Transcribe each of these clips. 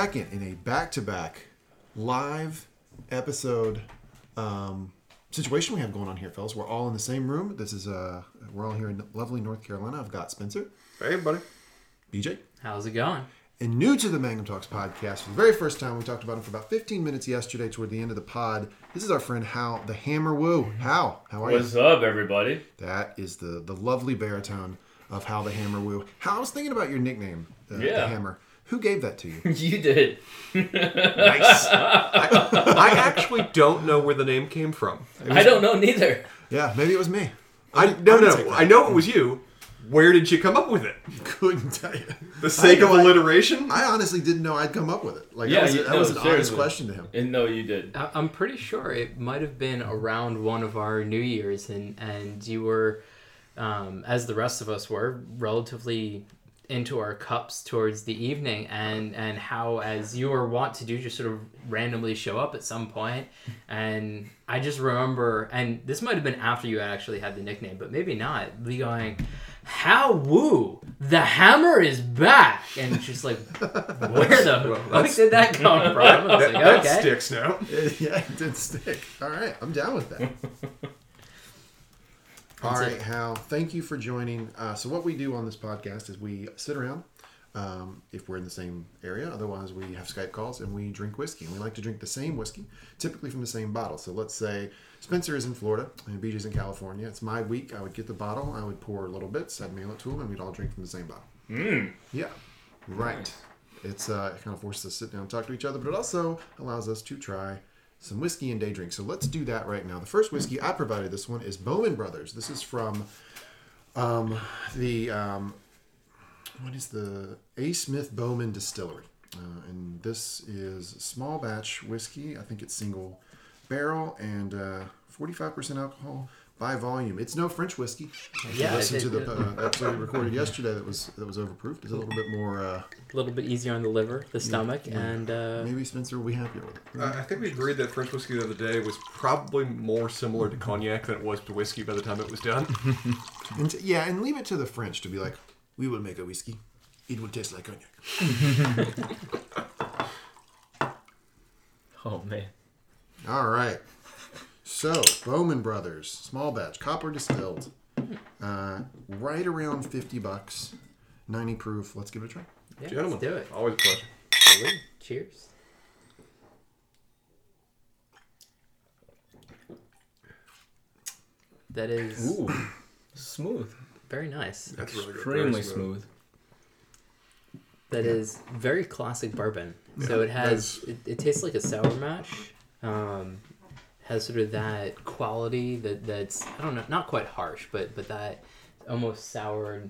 second in a back-to-back live episode um, situation we have going on here, fellas. We're all in the same room. This is uh, we're all here in lovely North Carolina. I've got Spencer, Hey, buddy. BJ, How's it going? and new to the Mangum Talks podcast for the very first time. We talked about him for about 15 minutes yesterday, toward the end of the pod. This is our friend Hal, the Hammer Woo. Hal, how are you? What's up, everybody? That is the the lovely baritone of Hal the Hammer Woo. Hal, I was thinking about your nickname, uh, the Yeah. Hammer. Who gave that to you? You did. Nice. I, I actually don't know where the name came from. I don't know neither. yeah, maybe it was me. I no I no. I know it was you. Where did you come up with it? Couldn't tell you. The sake of know I- alliteration? I honestly didn't know I'd come up with it. Like Yeah, that was, you- that no, was an honest question to him. And no, you did. I- I'm pretty sure it might have been around one of our New Year's, and and you were, um, as the rest of us were, relatively into our cups towards the evening, and and Hal as you were wont to do, just sort of randomly show up at some point, and I just remember, and this might have been after you actually had the nickname, but maybe not. Lee going. Hal woo! The hammer is back, and she's like, where the Well, fuck did that come from? I was That, like, that sticks now. yeah, it did stick. All right, I'm down with that. All That's right, it. Hal, thank you for joining. Uh, so, what we do on this podcast is we sit around um, if we're in the same area. Otherwise, we have Skype calls and we drink whiskey. And we like to drink the same whiskey, typically from the same bottle. So, let's say Spencer is in Florida and BJ's in California. It's my week. I would get the bottle, I would pour a little bits, I'd mail it to him, and we'd all drink from the same bottle. Mm. Yeah, right. It's uh, it kind of forces us to sit down and talk to each other, but it also allows us to try some whiskey and day drink. So let's do that right now. The first whiskey I provided this one is Bowman Brothers. This is from um, the um, what is the A. Smith Bowman Distillery, uh, and this is small batch whiskey. I think it's single barrel and forty-five percent alcohol by volume. It's no French whiskey. Yeah, listen it- to the it- uh, episode we recorded yesterday that was that was overproofed. It's a little bit more. Uh, a little bit easier on the liver, the stomach, and uh, maybe Spencer will be happier with it. I think we agreed that French whiskey the other day was probably more similar to cognac than it was to whiskey by the time it was done. And t- yeah, and leave it to the French to be like, we will make a whiskey. It will taste like cognac. Oh man. All right. So Bowman Brothers, small batch, copper distilled, uh, right around fifty bucks, ninety proof. Let's give it a try. yeah, Gentlemen, let's do it. always a pleasure. Salute. Cheers. That is Ooh, smooth. very nice. That's really good. Extremely Very smooth. That is very classic bourbon. So it has it, it tastes like a sour mash. Um, has sort of that quality that that's I don't know, not quite harsh, but but that almost sour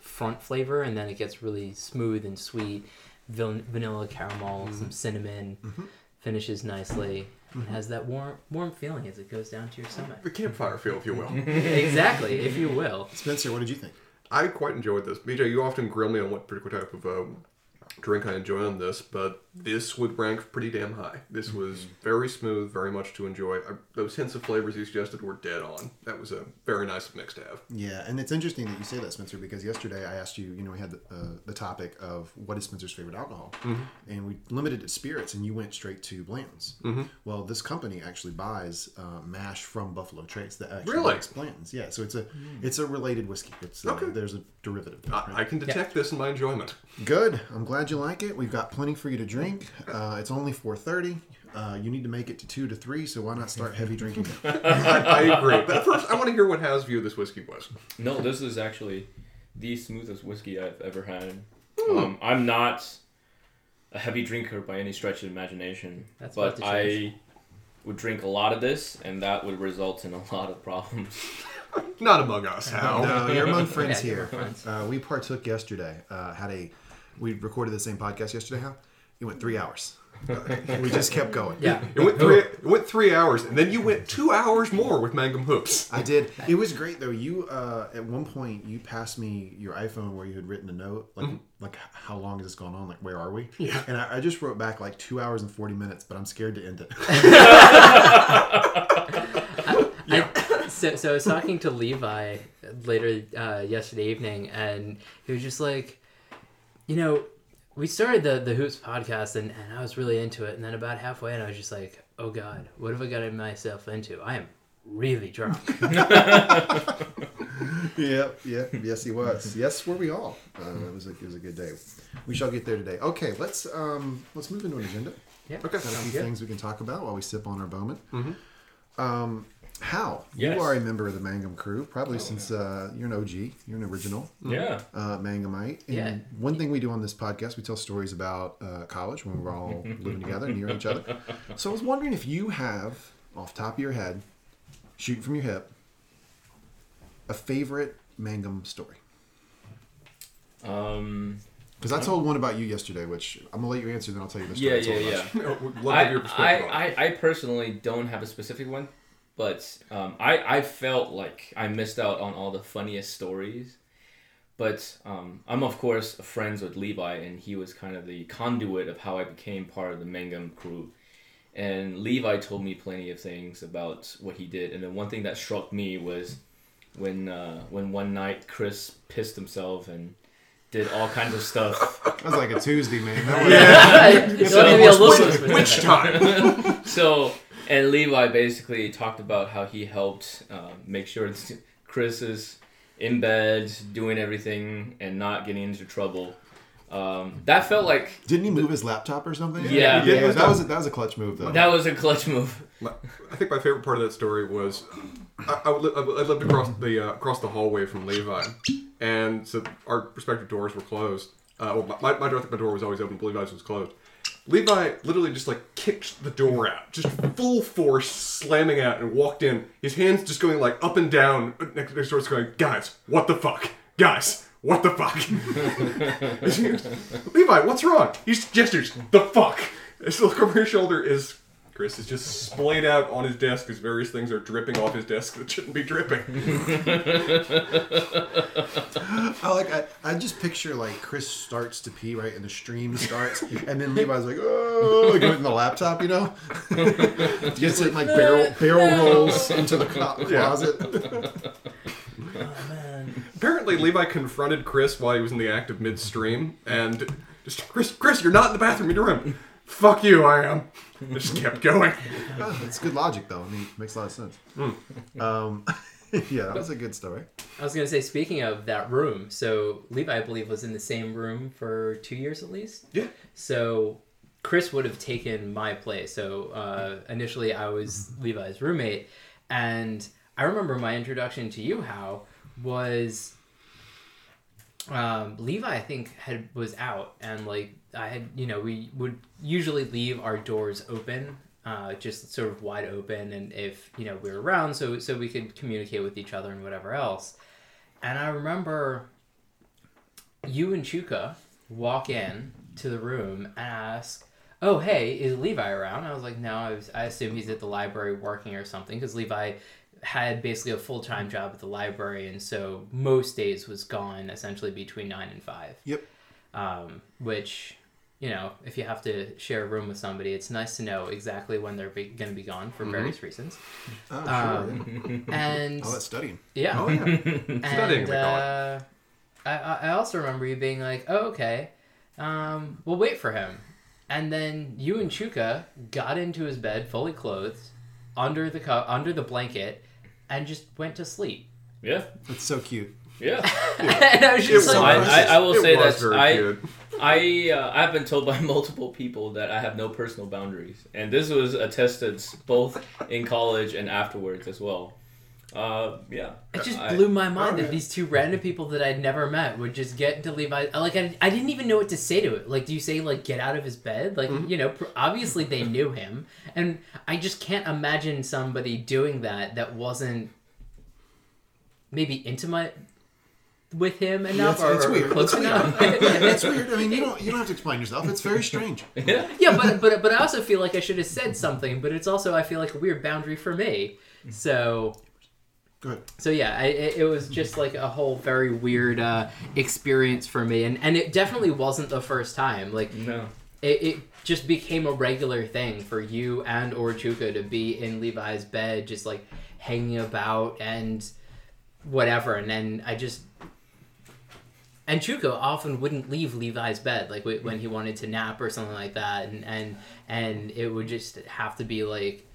front flavor, and then it gets really smooth and sweet. Van- vanilla caramel, mm-hmm. some cinnamon, mm-hmm. finishes nicely. and mm-hmm. has that warm warm feeling as it goes down to your stomach. The campfire feel, if you will. exactly, if you will. Spencer, what did you think? I quite enjoyed this. BJ, you often grill me on what particular type of uh, drink I enjoy on this, but this would rank pretty damn high. This was very smooth, very much to enjoy. I, those hints of flavors you suggested were dead on. That was a very nice mix to have. Yeah, and it's interesting that you say that, Spencer, because yesterday I asked you, you know, we had the, uh, the topic of what is Spencer's favorite alcohol, and we limited it to spirits, and you went straight to Blanton's. Well, this company actually buys uh, mash from Buffalo Trace that actually Really? makes Blanton's. Yeah, so it's a it's a related whiskey. It's uh, Okay. there's a derivative. there, right? I, I can detect this in my enjoyment. Good. I'm glad you like it. We've got plenty for you to drink. Uh, it's only 4:30. Uh, you need to make it to two to three, so why not start heavy drinking? now? I, I agree. But first, I want to hear what Hal's view of this whiskey was. No, this is actually the smoothest whiskey I've ever had. Um, I'm not a heavy drinker by any stretch of imagination, That's but I would drink a lot of this, and that would result in a lot of problems. Not among us, Hal. No, you're among friends Yeah, here. friends. Uh, we partook yesterday. Uh, had a we recorded the same podcast yesterday. How it went three hours. we just kept going. Yeah. It went three. It went three hours, and then you went two hours more with Mangum Hoops. I did. It was great though. You uh, at one point you passed me your iPhone where you had written a note like like how long has this gone on? Like where are we? Yeah. And I, I just wrote back like two hours and forty minutes, but I'm scared to end it. I, so, so I was talking to Levi later uh, yesterday evening, and he was just like, you know, we started the the hoops podcast and, and I was really into it and then about halfway and I was just like oh god what have I gotten myself into I am really drunk yep, yep, yes, he was. Yes, were we all. Uh, it was a it was a good day. We shall get there today. Okay, let's um let's move into an agenda. yeah Okay. Got a few good. things we can talk about while we sip on our Bowman. Mhm. Um, Hal, Yes. you are a member of the Mangum crew, probably since uh, you're an OG, you're an original Yeah. uh, Mangumite. And Yeah. one thing we do on this podcast, we tell stories about uh, college when we're all living together near each other. So I was wondering if you have, off the top of your head, shooting from your hip, a favorite Mangum story. Um. Because I told one about you yesterday, which I'm gonna let you answer, then I'll tell you the story. Yeah, yeah, yeah. you. No, would love I, your perspective I. I, I personally don't have a specific one, but um, I, I felt like I missed out on all the funniest stories. But um, I'm, of course, friends with Levi, and he was kind of the conduit of how I became part of the Mangum crew. And Levi told me plenty of things about what he did. And then one thing that struck me was when, uh, when one night Chris pissed himself and did all kinds of stuff. That was like a Tuesday, man. That was, yeah So- maybe a Which time? so and Levi basically talked about how he helped uh, make sure Chris is in bed doing everything and not getting into trouble. Um, that felt like Didn't he move his laptop or something? Yeah. yeah. He did. that was a, that was a clutch move though. that was a clutch move. I think my favorite part of that story was I, I, would li- I lived across the uh, across the hallway from Levi, and so our respective doors were closed. Uh, well, my, my door, my door was always open, but Levi's was closed. Levi literally just like kicked the door out, just full force slamming out, and walked in. His hands just going like up and down next, next door, just going, "Guys, what the fuck? Guys, what the fuck?" Levi, what's wrong? He gestures, "The fuck." His look over his shoulder is Chris is just splayed out on his desk as various things are dripping off his desk that shouldn't be dripping. I like I, I just picture like Chris starts to pee right and the stream starts and then Levi's like oh like in the laptop you know? Gets it like barrel barrel rolls into the clo- closet. Apparently, Levi confronted Chris while he was in the act of midstream and just, Chris, Chris, you're not in the bathroom in your room. Fuck you, I am. Just kept going. It's good logic though I mean it makes a lot of sense um yeah that was a good story I was gonna say, speaking of that room, so Levi, I believe, was in the same room for two years at least. Yeah. So Chris would have taken my place. So uh, initially, I was Levi's roommate, and I remember my introduction to you, Hal was um, Levi, I think, had was out, and like I had, you know, we would usually leave our doors open, uh, just sort of wide open, and if you know we were around, so so we could communicate with each other and whatever else. And I remember you and Chuka walk in to the room and ask, "Oh, hey, is Levi around?" I was like, "No, I, was, I assume he's at the library working or something," because Levi had basically a full time job at the library, and so most days was gone essentially between nine and five. Yep. Um, which, you know, if you have to share a room with somebody, it's nice to know exactly when they're be- going to be gone for various reasons. oh sure Um, and oh that's studying yeah, Oh, yeah. and Studying, we call it. uh, I, I I also remember you being like, "Oh, okay, um, we'll wait for him," and then you and Chuka got into his bed fully clothed, under the co- under the blanket, and just went to sleep. Yeah. that's so cute Yeah. and I was just was. like, I, I, I will It say was that very I good. I uh, I've been told by multiple people that I have no personal boundaries, and this was attested both in college and afterwards as well. Uh, yeah. It just I- blew my mind Oh, that these two random people that I'd never met would just get into Levi. Like I, I didn't even know what to say to it. Like, do you say like get out of his bed? Like Mm-hmm. you know, pr- obviously they knew him, and I just can't imagine somebody doing that that wasn't maybe intimate with him enough it's- or, it's or weird. close It's weird. enough. it's weird I mean you don't you don't have to explain yourself it's very strange Yeah. yeah, but but but I also feel like I should have said something. But it's also I feel like a weird boundary for me. So good So yeah, I, it, it was just like a whole very weird uh, experience for me, and and it definitely wasn't the first time. Like No. it, it just became a regular thing for you and or Chuka to be in Levi's bed, just like hanging about and whatever. And then I just and Chuka often wouldn't leave Levi's bed, like when he wanted to nap or something like that, and and and it would just have to be like,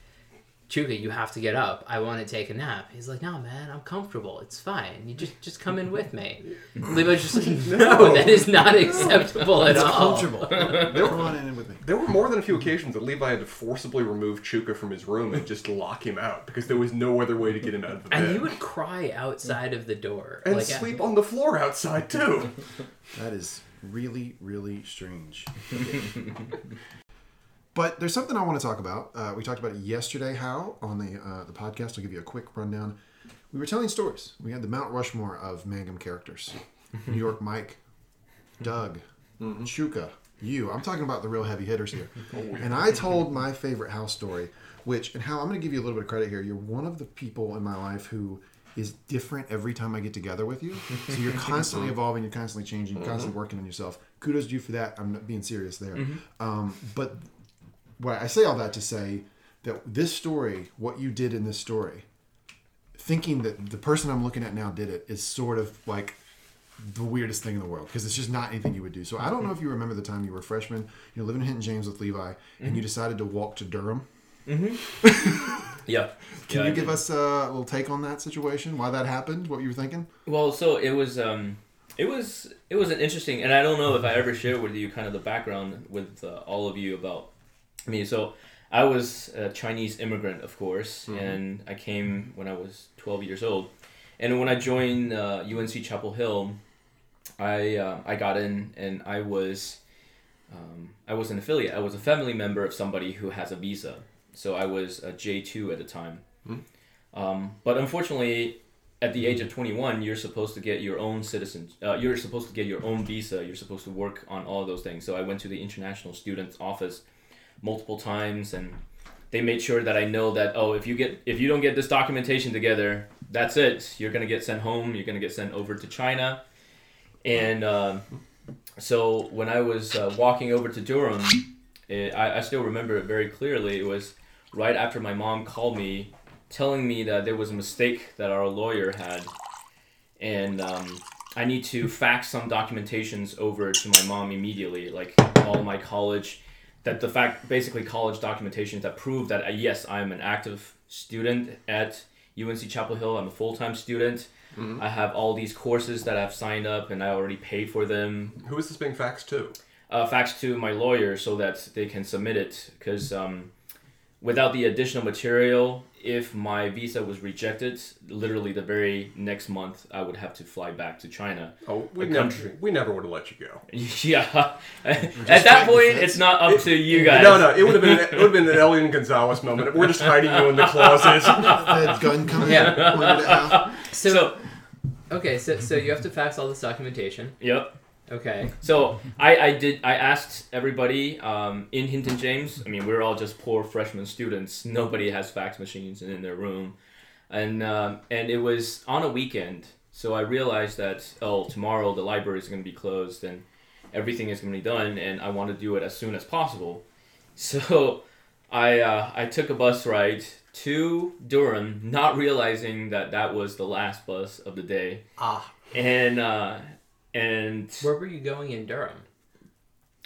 Chuka, you have to get up. I want to take a nap. He's like, No, man, I'm comfortable. It's fine. You just just come in with me. Levi's just like, No, that is not acceptable at It's all. comfortable. Come on in with me. There were more than a few mm-hmm. occasions that Levi had to forcibly remove Chuka from his room and just lock him out because there was no other way to get him out of the bed. And he would cry outside of the door. and like, sleep uh, on the floor outside too. That is really, really strange. but there's something I want to talk about. Uh, we talked about it yesterday, Hal on the uh, the podcast. I'll give you a quick rundown. We were telling stories. We had the Mount Rushmore of Mangum characters: New York Mike, Doug, Chuka, you. I'm talking about the real heavy hitters here. And I told my favorite house story, which and Hal I'm going to give you a little bit of credit here. You're one of the people in my life who is different every time I get together with you. So you're constantly evolving, you're constantly changing, you're constantly working on yourself. Kudos to you for that. I'm not being serious there. Um, but what I say all that to say that this story, what you did in this story, thinking that the person I'm looking at now did it is sort of like the weirdest thing in the world because it's just not anything you would do. So I don't know if you remember the time you were a freshman, you're living in Hinton James with Levi, and you decided to walk to Durham. Yeah. Can Yeah, you I give did. us a little take on that situation? Why that happened? What you were thinking? Well, so it was um, it was it was an interesting, and I don't know if I ever shared with you kind of the background with uh, all of you about me. So I was a Chinese immigrant, of course, and I came when I was 12 years old. And when I joined uh, UNC Chapel Hill, I uh, I got in, and I was um, I was an affiliate. I was a family member of somebody who has a visa. So I was a J two at the time. Um, but unfortunately, at the age of 21 you're supposed to get your own citizen uh, you're supposed to get your own visa you're supposed to work on all those things so i went to the international students office multiple times and they made sure that i know that oh if you get if you don't get this documentation together that's it. You're to get sent home you're to get sent over to china. And um, so when i was uh, walking over to durham it, I, I still remember it very clearly. It was right after my mom called me telling me that there was a mistake that our lawyer had, and um, I need to fax some documentations over to my mom immediately, like all my college, that the fact basically college documentation that prove that uh, yes, I'm an active student at UNC Chapel Hill. I'm a full time student. I have all these courses that I've signed up and I already paid for them Who is this being faxed to? uh, fax to my lawyer so that they can submit it because um, without the additional material if my visa was rejected literally the very next month i would have to fly back to china Oh, we never, country. we never would have let you go. yeah at that point it's not up to you guys No, no, it would have been it would have been an Elian Gonzalez moment. We're just hiding you in the closet. That gun coming Yeah. pointed at So, so okay, so so you have to fax all this documentation. yep Okay. So I, I did I asked everybody um, in Hinton James. I mean, we're all just poor freshman students. Nobody has fax machines in their room, and um, and it was on a weekend. So I realized that oh tomorrow the library is going to be closed and everything is going to be done, and I want to do it as soon as possible. So I uh, I took a bus ride to Durham, not realizing that that was the last bus of the day, Ah. and uh, and Where were you going in Durham?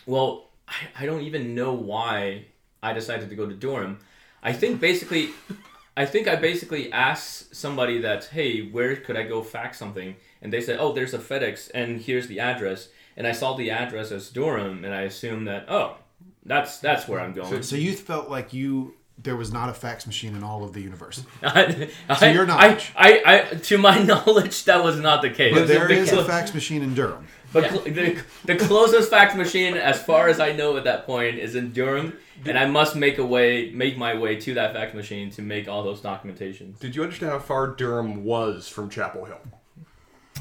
well, I, I don't even know why I decided to go to Durham. I think basically, I think I basically asked somebody that, hey, where could I go fax something? And they said, oh, there's a FedEx, and here's the address. And I saw the address as Durham, and I assumed that, oh, that's that's where I'm going. So you felt like you there was not a fax machine in all of the universe. I, To your knowledge. I, I, I, to my knowledge, that was not the case. But there The is a fax machine in Durham. But cl- the, the closest fax machine, as far as I know at that point, is in Durham, and I must make a way, make my way to that fax machine to make all those documentations. Did you understand how far Durham was from Chapel Hill?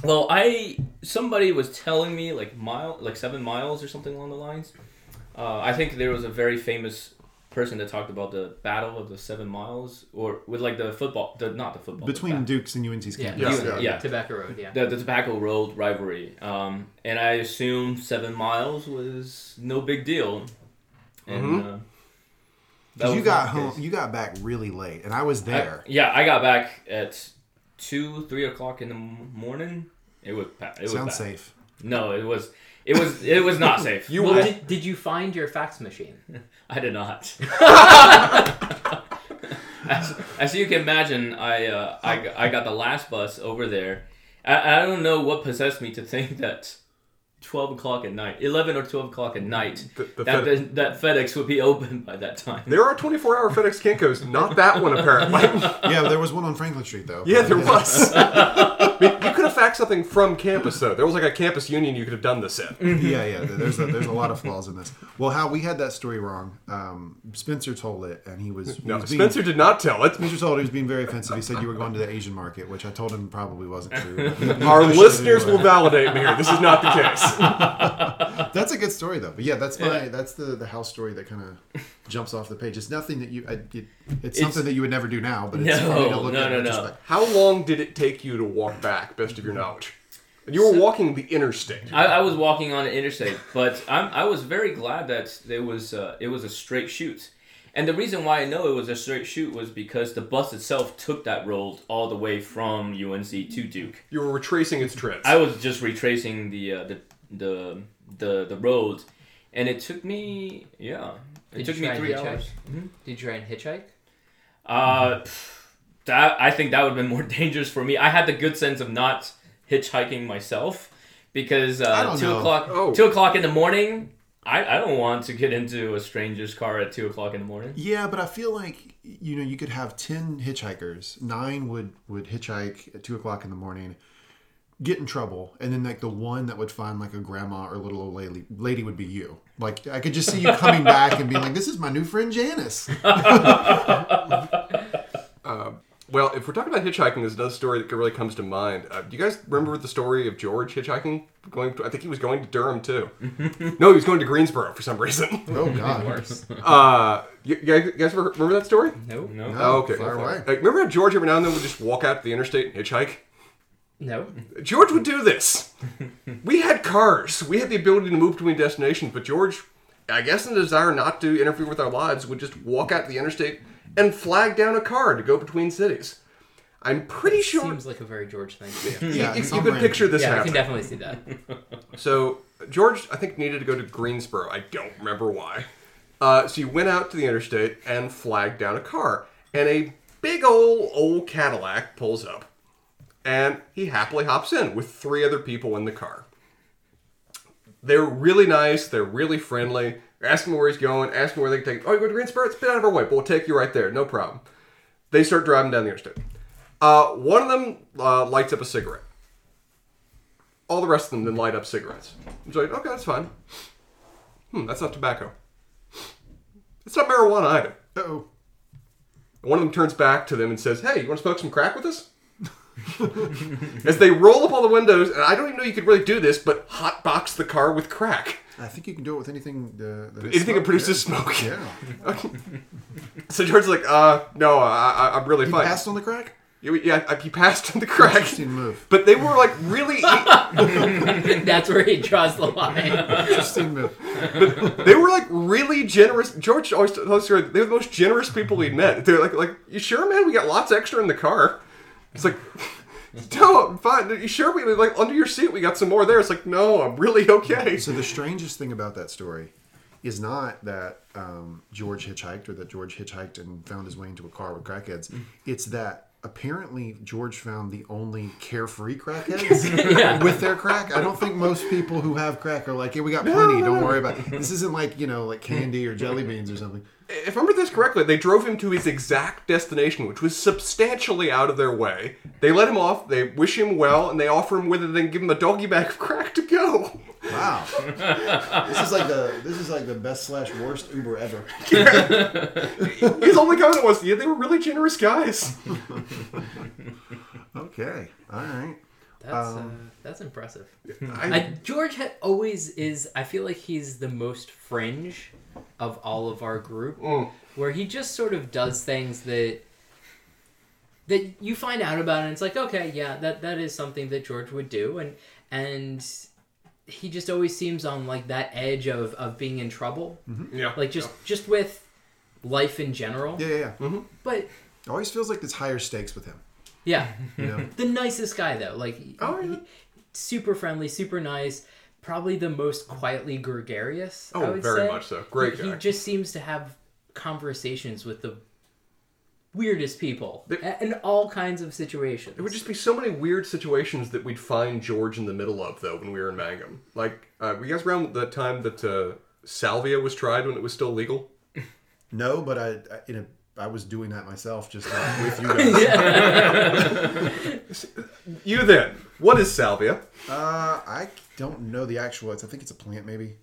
Well, I somebody was telling me like mile, like seven miles or something along the lines. Uh, I think there was a very famous person that talked about the battle of the seven miles, or with like the football, the not the football Between ba- Dukes and UNC's Yeah. campus. Yeah, yeah, yeah. Tobacco Road. Yeah. the, the Tobacco Road rivalry. Um, and I assume seven miles was no big deal. And Mhm. uh, Because you got home, you got back really late, and I was I- there. yeah, I got back at two, three o'clock in the morning. It was it was Sounds bad. safe. No, it was it was it was not safe. You Well, did, did you find your fax machine? I did not. as, as you can imagine, I, uh, I I got the last bus over there. I, I don't know what possessed me to think that twelve o'clock at night, eleven or twelve o'clock at night, The- the that, Fed- that FedEx would be open by that time. There are 24 hour FedEx Kinkos, not that one apparently. yeah, there was one on Franklin Street though. yeah, there was. I mean, you could have faxed something from campus though. There was like a campus union you could have done this in. yeah, yeah. There's a, there's a lot of flaws in this. Well, Hal we had that story wrong. Um, Spencer told it, and he was, he No, was being- Spencer did not tell it. Spencer told it he was being very offensive. He said you were going to the Asian market, which I told him probably wasn't true. Our listeners will validate me here. This is not the case. That's a good story though. But yeah, that's my that's the the house story that kind of jumps off the page. It's nothing that you. I, it, it's, something that you would never do now, but it's No, funny to look no, at no, in no. How long did it take you to walk back, best of your knowledge? You were walking the interstate. I, I was walking on the interstate, but I'm, I was very glad that there was uh, it was a straight shoot. And the reason why I know it was a straight shoot was because the bus itself took that road all the way from UNC to Duke. You were retracing its treads. I was just retracing the uh, the, the the the road, and it took me yeah, it Did took me try and three hitchhike? hours. Did you try and hitchhike? Uh, pff, that I think that would have been more dangerous for me. I had the good sense of not hitchhiking myself because uh, don't two know. o'clock Oh. two o'clock in the morning. I, I don't want to get into a stranger's car at two o'clock in the morning. Yeah, but I feel like you know you could have ten hitchhikers. Nine would would hitchhike at two o'clock in the morning, get in trouble, and then like the one that would find like a grandma or little old lady lady would be you. Like I could just see you coming back and being like, "This is my new friend Janice." Well, if we're talking about hitchhiking, there's another story that really comes to mind. Uh, do you guys remember the story of George hitchhiking? Going, to, I think he was going to Durham too. no, he was going to Greensboro for some reason. Oh God! Worse. Uh, you, you guys, you guys ever remember that story? Nope. No. No, Oh, okay. fire away. Like, remember how George every now and then would just walk out to the interstate and hitchhike? No. George would do this. we had cars. We had the ability to move between destinations, but George, I guess in a desire not to interfere with our lives, would just walk out to the interstate and flag down a car to go between cities. I'm pretty sure Seems like a very George thing. to do. you, Yeah, you, it's you on could picture this yeah, I can definitely see that. So George, I think, needed to go to Greensboro. I don't remember why. Uh, so he went out to the interstate and flagged down a car, and a big old old Cadillac pulls up, and he happily hops in with three other people in the car. They're really nice. They're really friendly. Ask him where he's going, Ask him where they can take. Oh, you go to Greensboro? It's a bit out of our way, but we'll take you right there. No problem. They start driving down the interstate. Uh, one of them uh, lights up a cigarette all the rest of them then light up cigarettes. It's like, okay, that's fine. Hmm, that's not tobacco. It's not marijuana either. Oh, one of them turns back to them and says, hey, you want to smoke some crack with us? As they roll up all the windows, and I don't even know you could really do this, but hotbox the car with crack. I think you can do it with anything. Uh, that is Anything that produces yeah. smoke. Yeah. So George's like, uh, no, I, I, I'm really You fine. passed on the crack. Yeah, yeah, I- he passed on the crack. Interesting move. But they were like really, That's where he draws the line. Interesting move. they were like really generous. George always tells us they're the most generous people we met. They're like, like, you sure, man? We got lots extra in the car. It's like, no, I'm fine. You sure? We like under your seat. We got some more there. It's like, no, I'm really okay. So the strangest thing about that story is not that um, George hitchhiked or that George hitchhiked and found his way into a car with crackheads. It's that apparently George found the only carefree crackheads Yeah. with their crack. I don't think most people who have crack are like, "Hey, we got plenty. Don't worry about it." This isn't like you know, like candy or jelly beans or something. If I remember this correctly, they drove him to his exact destination, which was substantially out of their way. They let him off. They wish him well, and they offer him whether they give him a doggy bag of crack to go. Wow, this is like the this is like the best slash worst Uber ever. His only comment was, "Yeah, they were really generous guys." Okay, all right. That's Um, uh, that's impressive. I, I, George ha- always is. I feel like he's the most fringe of all of our group, Mm. where he just sort of does things that that you find out about, and it's like, okay, yeah, that that is something that George would do, and and he just always seems on like that edge of of being in trouble, yeah, like just just with life in general. Yeah, yeah, yeah. But Always feels like there's higher stakes with him. yeah, You know. the nicest guy though. Like Oh, he- yeah. super friendly, super nice. Probably the most quietly gregarious. I Oh, would very say. much so. Great He, he just seems to have conversations with the weirdest people There- in all kinds of situations. There would just be so many weird situations that we'd find George in the middle of, though, when we were in Mangum. Like, uh, were you guys around that time that uh, salvia was tried when it was still legal? No, but I, I you know I was doing that myself just like with you guys. You then, what is salvia? uh, I don't know the actual. It's, I think it's a plant, maybe.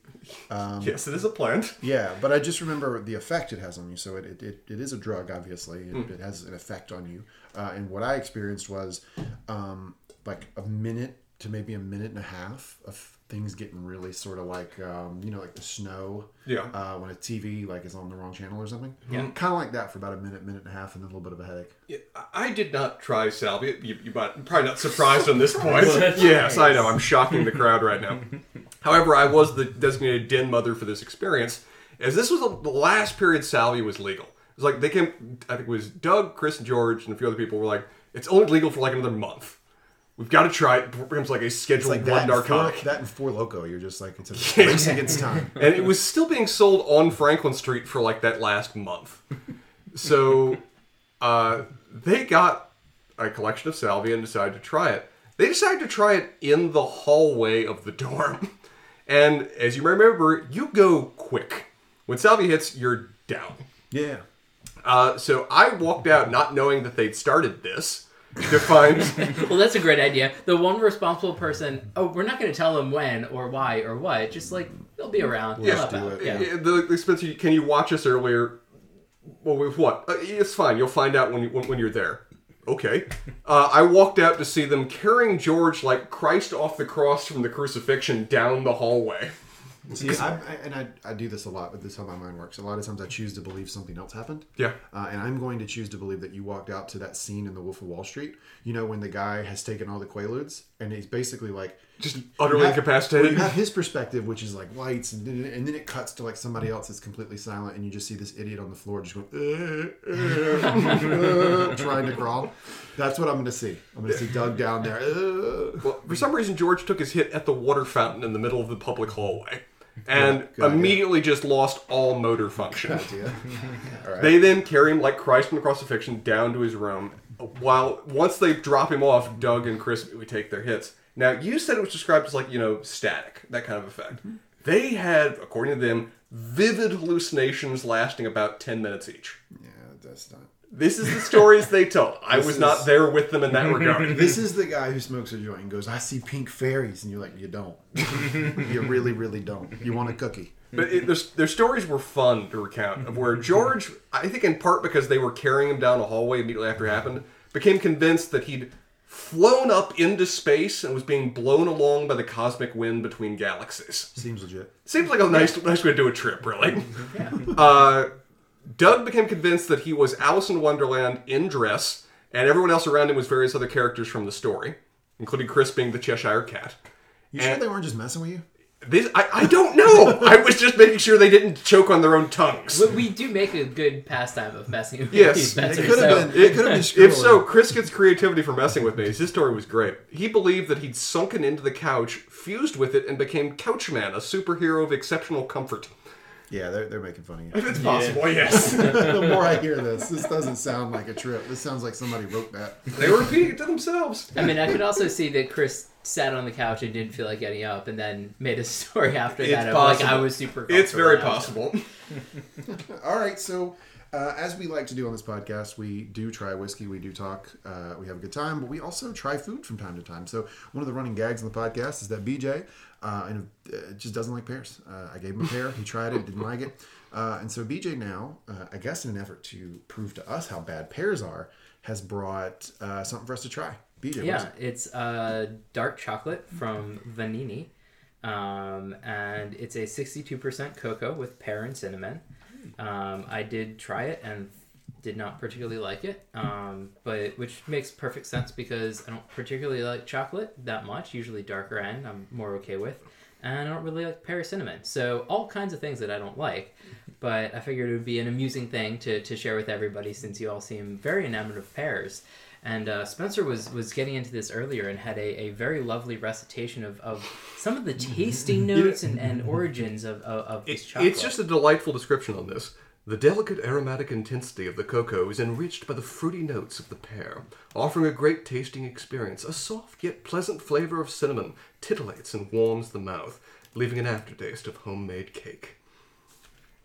Um, Yes, it is a plant. Yeah, but I just remember the effect it has on you. So it, it, it, it is a drug, obviously. It, it has an effect on you. Uh, and what I experienced was um, like a minute to maybe a minute and a half of things getting really sort of like, um, you know, like the snow. Yeah. Uh, when a TV like is on the wrong channel or something. Yeah. Kind of like that for about a minute, minute and a half, and then a little bit of a headache. Yeah, I did not try salvia. You, you might probably not surprised on this point. Yes, I know. I'm shocking the crowd right now. However, I was the designated den mother for this experience, as this was the last period salvia was legal. It was like they came. I think it was Doug, Chris, and George, and a few other people were like, "It's only legal for like another month. We've got to try it." It becomes like a scheduled like that, and four, narcotic. that and Four Loco. You're just like, it's a race against time. and it was still being sold on Franklin Street for like that last month. So uh, they got a collection of salvia and decided to try it. They decided to try it in the hallway of the dorm. And as you may remember, you go quick. When salvia hits, you're down. Yeah. Uh, so I walked out not knowing that they'd started this to find. well, that's a great idea. The one responsible person. Oh, we're not going to tell them when or why or what. Just like they'll be around. Yeah, They'll help do it. Yeah. Yeah, the, the Spencer, can you watch us earlier? Well, with what? Uh, it's fine. You'll find out when, you, when, when you're there. Okay. Uh, I walked out to see them carrying George like Christ off the cross from the crucifixion down the hallway. See, I, I, and I, I do this a lot, but this is how my mind works. A lot of times I choose to believe something else happened. Yeah. Uh, and I'm going to choose to believe that you walked out to that scene in The Wolf of Wall Street. You know, when the guy has taken all the Quaaludes and he's basically like. Just utterly have- incapacitated. well, you have his perspective, which is like lights, and then, and then it cuts to like somebody else that's completely silent, and you just see this idiot on the floor just going, "Uh, uh, uh," trying to crawl. That's what I'm going to see. I'm going to see Doug down there. "Uh." Well, for some reason, George took his hit at the water fountain in the middle of the public hallway. And Good idea. immediately just lost all motor function. Idea. All right. They then carry him like Christ from the crucifixion down to his room. While once they drop him off, Doug and Chris we take their hits. Now you said it was described as like you know static, that kind of effect. Mm-hmm. They had, according to them, vivid hallucinations lasting about ten minutes each. yeah, that's not. This is the stories they told. I was is- not there with them in that regard. This is the guy who smokes a joint and goes, I see pink fairies. And you're like, you don't. you really, really don't. You want a cookie. But it, their, their stories were fun to recount of where George, I think in part because they were carrying him down a hallway immediately after it happened, became convinced that he'd flown up into space and was being blown along by the cosmic wind between galaxies. Seems legit. Seems like a nice, nice way to do a trip, really. Uh, Doug became convinced that he was Alice in Wonderland in dress, and everyone else around him was various other characters from the story, including Chris being the Cheshire Cat. You sure they weren't just messing with you? This, I, I don't know. I was just making sure they didn't choke on their own tongues. But we do make a good pastime of messing with Yes. these It could have so- been. It could have been. If so, Chris gets creativity for messing with me. His story was great. He believed that he'd sunken into the couch, fused with it, and became Couchman, a superhero of exceptional comfort. Yeah, they're, they're making fun of you. If it's possible, yes. the more I hear this, this doesn't sound like a trip. This sounds like somebody wrote that. they were repeating it to themselves. I mean, I could also see that Chris sat on the couch and didn't feel like getting up, and then made a story after It's that of like I was super. It's very possible. All right, so uh, as we like to do on this podcast, we do try whiskey, we do talk, uh, we have a good time, but we also try food from time to time. So one of the running gags on the podcast is that BJ uh, and uh, just doesn't like pears. Uh, I gave him a pear, he tried it, didn't like it, uh, and so BJ now, uh, I guess in an effort to prove to us how bad pears are, has brought uh, something for us to try. BJ, Yeah, it? it's uh, dark chocolate from Vanini, um, and it's a 62% cocoa with pear and cinnamon. Um, I did try it and did not particularly like it, um, but which makes perfect sense because I don't particularly like chocolate that much. Usually darker end, I'm more okay with, and I don't really like pear cinnamon. So all kinds of things that I don't like. But I figured it would be an amusing thing to, to share with everybody since you all seem very enamored of pears. And uh, Spencer was was getting into this earlier and had a, a very lovely recitation of, of some of the tasting notes and, and origins of, of, of this It- chocolate. it's just a delightful description on this. The delicate aromatic intensity of the cocoa is enriched by the fruity notes of the pear, offering a great tasting experience. A soft yet pleasant flavor of cinnamon titillates and warms the mouth, leaving an aftertaste of homemade cake.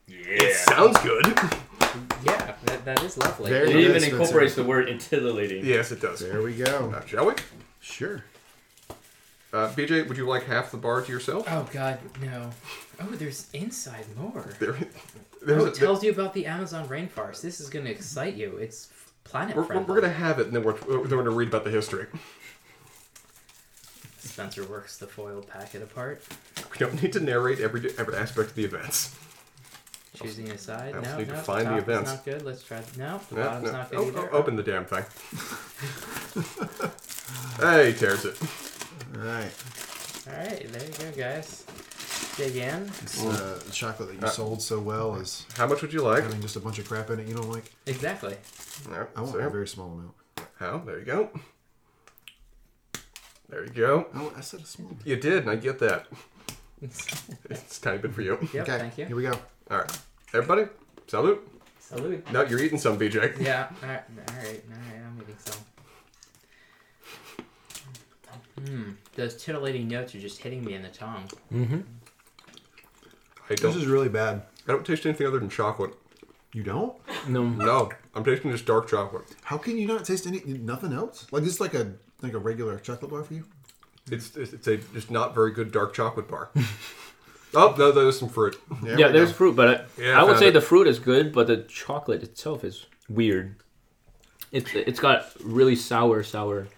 Yeah. It sounds good. yeah, that, that is lovely. Very It good, even Spencer. incorporates the word titillating. yes, it does. There we go. Uh, shall we? Sure. Uh, BJ, would you like half the bar to yourself? Oh God, no! Oh, there's inside more. There, Oh, it a- tells you about the Amazon rainforest. This is going to excite you. It's planet we're, we're, friendly. we're gonna have it, and then we're, then we're gonna read about the history. Spencer works the foil packet apart, We don't need to narrate every every aspect of the events. choosing a side. I also No, need to find the top is events. not good. Let's try. No, the Yeah, bottom's no. not good Oh, either. oh, open the damn thing. hey, tears it. All right. All right, there you go, guys. Dig in. This uh, chocolate that you Uh, sold so well is How much would you like? having just a bunch of crap in it you don't like. Exactly. No, I want so- a very small amount. How? There you go. There you go. Oh, I said a small. amount. You did, and I get that. It's time tiny bit for you. Yep. okay. Thank you. Here we go. All right, everybody, salute. Salute. No, you're eating some, BJ. Yeah. All right. All right. All right. I'm eating some. Hmm. Those titillating notes are just hitting me in the tongue. I This don't. is really bad. I don't taste anything other than chocolate. You don't? No. No, I'm tasting just dark chocolate. How can you not taste any nothing else? Like this is like a like a regular chocolate bar for you? It's it's, it's a just not very good dark chocolate bar. oh no, there's some fruit. There yeah, there's go. fruit, but I, Yeah, I would say it. the fruit is good, but the chocolate itself is weird. It's it's got really sour, sour.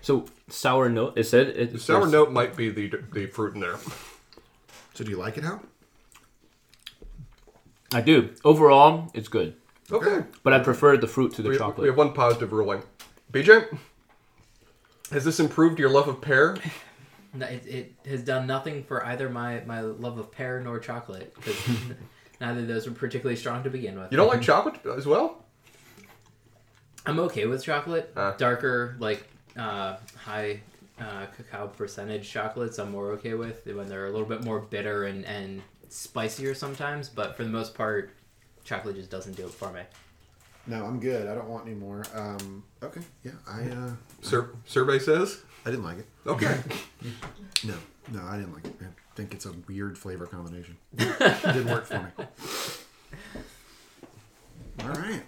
So sour note. It said it, The sour note might be the the fruit in there. So do you like it Hal? I do. Overall, it's good, Okay. but I prefer the fruit to the We, chocolate. we have one positive ruling. BJ, has this improved your love of pear? No, it, it has done nothing for either my, my love of pear nor chocolate because neither of those are particularly strong to begin with. You don't like chocolate as well? I'm okay with chocolate. Ah. Darker, like uh, high uh, cacao percentage chocolates, I'm more okay with when they're a little bit more bitter and, and spicier sometimes. But for the most part, chocolate just doesn't do it for me. No, I'm good. I don't want any more. Um, okay, yeah, I uh, Sur- survey says. I didn't like it. Okay. No, no, I didn't like it. I think it's a weird flavor combination. it didn't work for me. All right,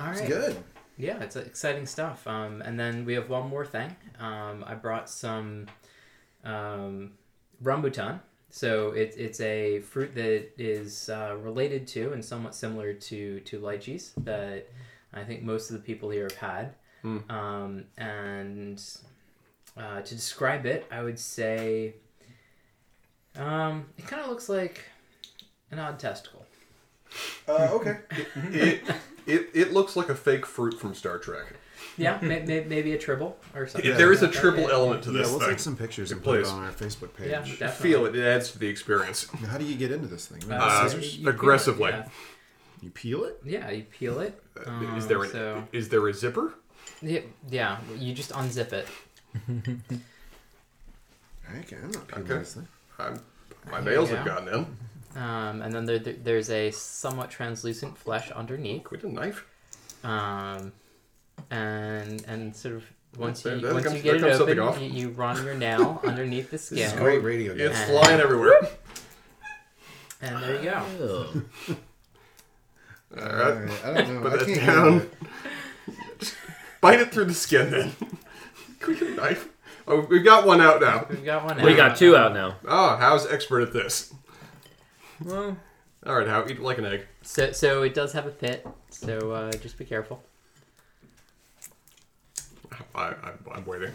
All right. it's good. Yeah, it's exciting stuff. Um, and then we have one more thing. Um, I brought some um, rambutan. So it, it's a fruit that is uh, related to and somewhat similar to, to lychees that I think most of the people here have had. Um, and uh, to describe it, I would say um, it kind of looks like an odd testicle. Uh, okay. it, it it looks like a fake fruit from Star Trek. Yeah, may, may, maybe a tribble or something. If there is a like triple Yeah, element to yeah, this we'll thing. take some pictures and put it Please. on our Facebook page. Yeah, definitely. feel it. It adds to the experience. Now, how do you get into this thing? With Uh, scissors? you peel it, aggressively. yeah. You peel it? Yeah, you peel it. Uh, is Um, there an, so is there a zipper? yeah, yeah, you just unzip it. Okay, I'm not peeling Okay. this thing. I'm, my nails you have go. gotten in. Um, and then there, there- there's a somewhat translucent flesh underneath. With a knife. Um, and and sort of once you there once comes- you get it open, you, you run your nail underneath the This is skin, great radio. It's. And- flying everywhere. and there you go. All All right. right, I don't know. Put I that down. get. Bite it through the skin then. Can we get a knife? Oh, we've got one out now. We've got one. We got two out now. Oh, Hal's expert at this? Well, All right, how eat like an egg. So so it does have a pit. So uh, just be careful. I, I, I'm waiting.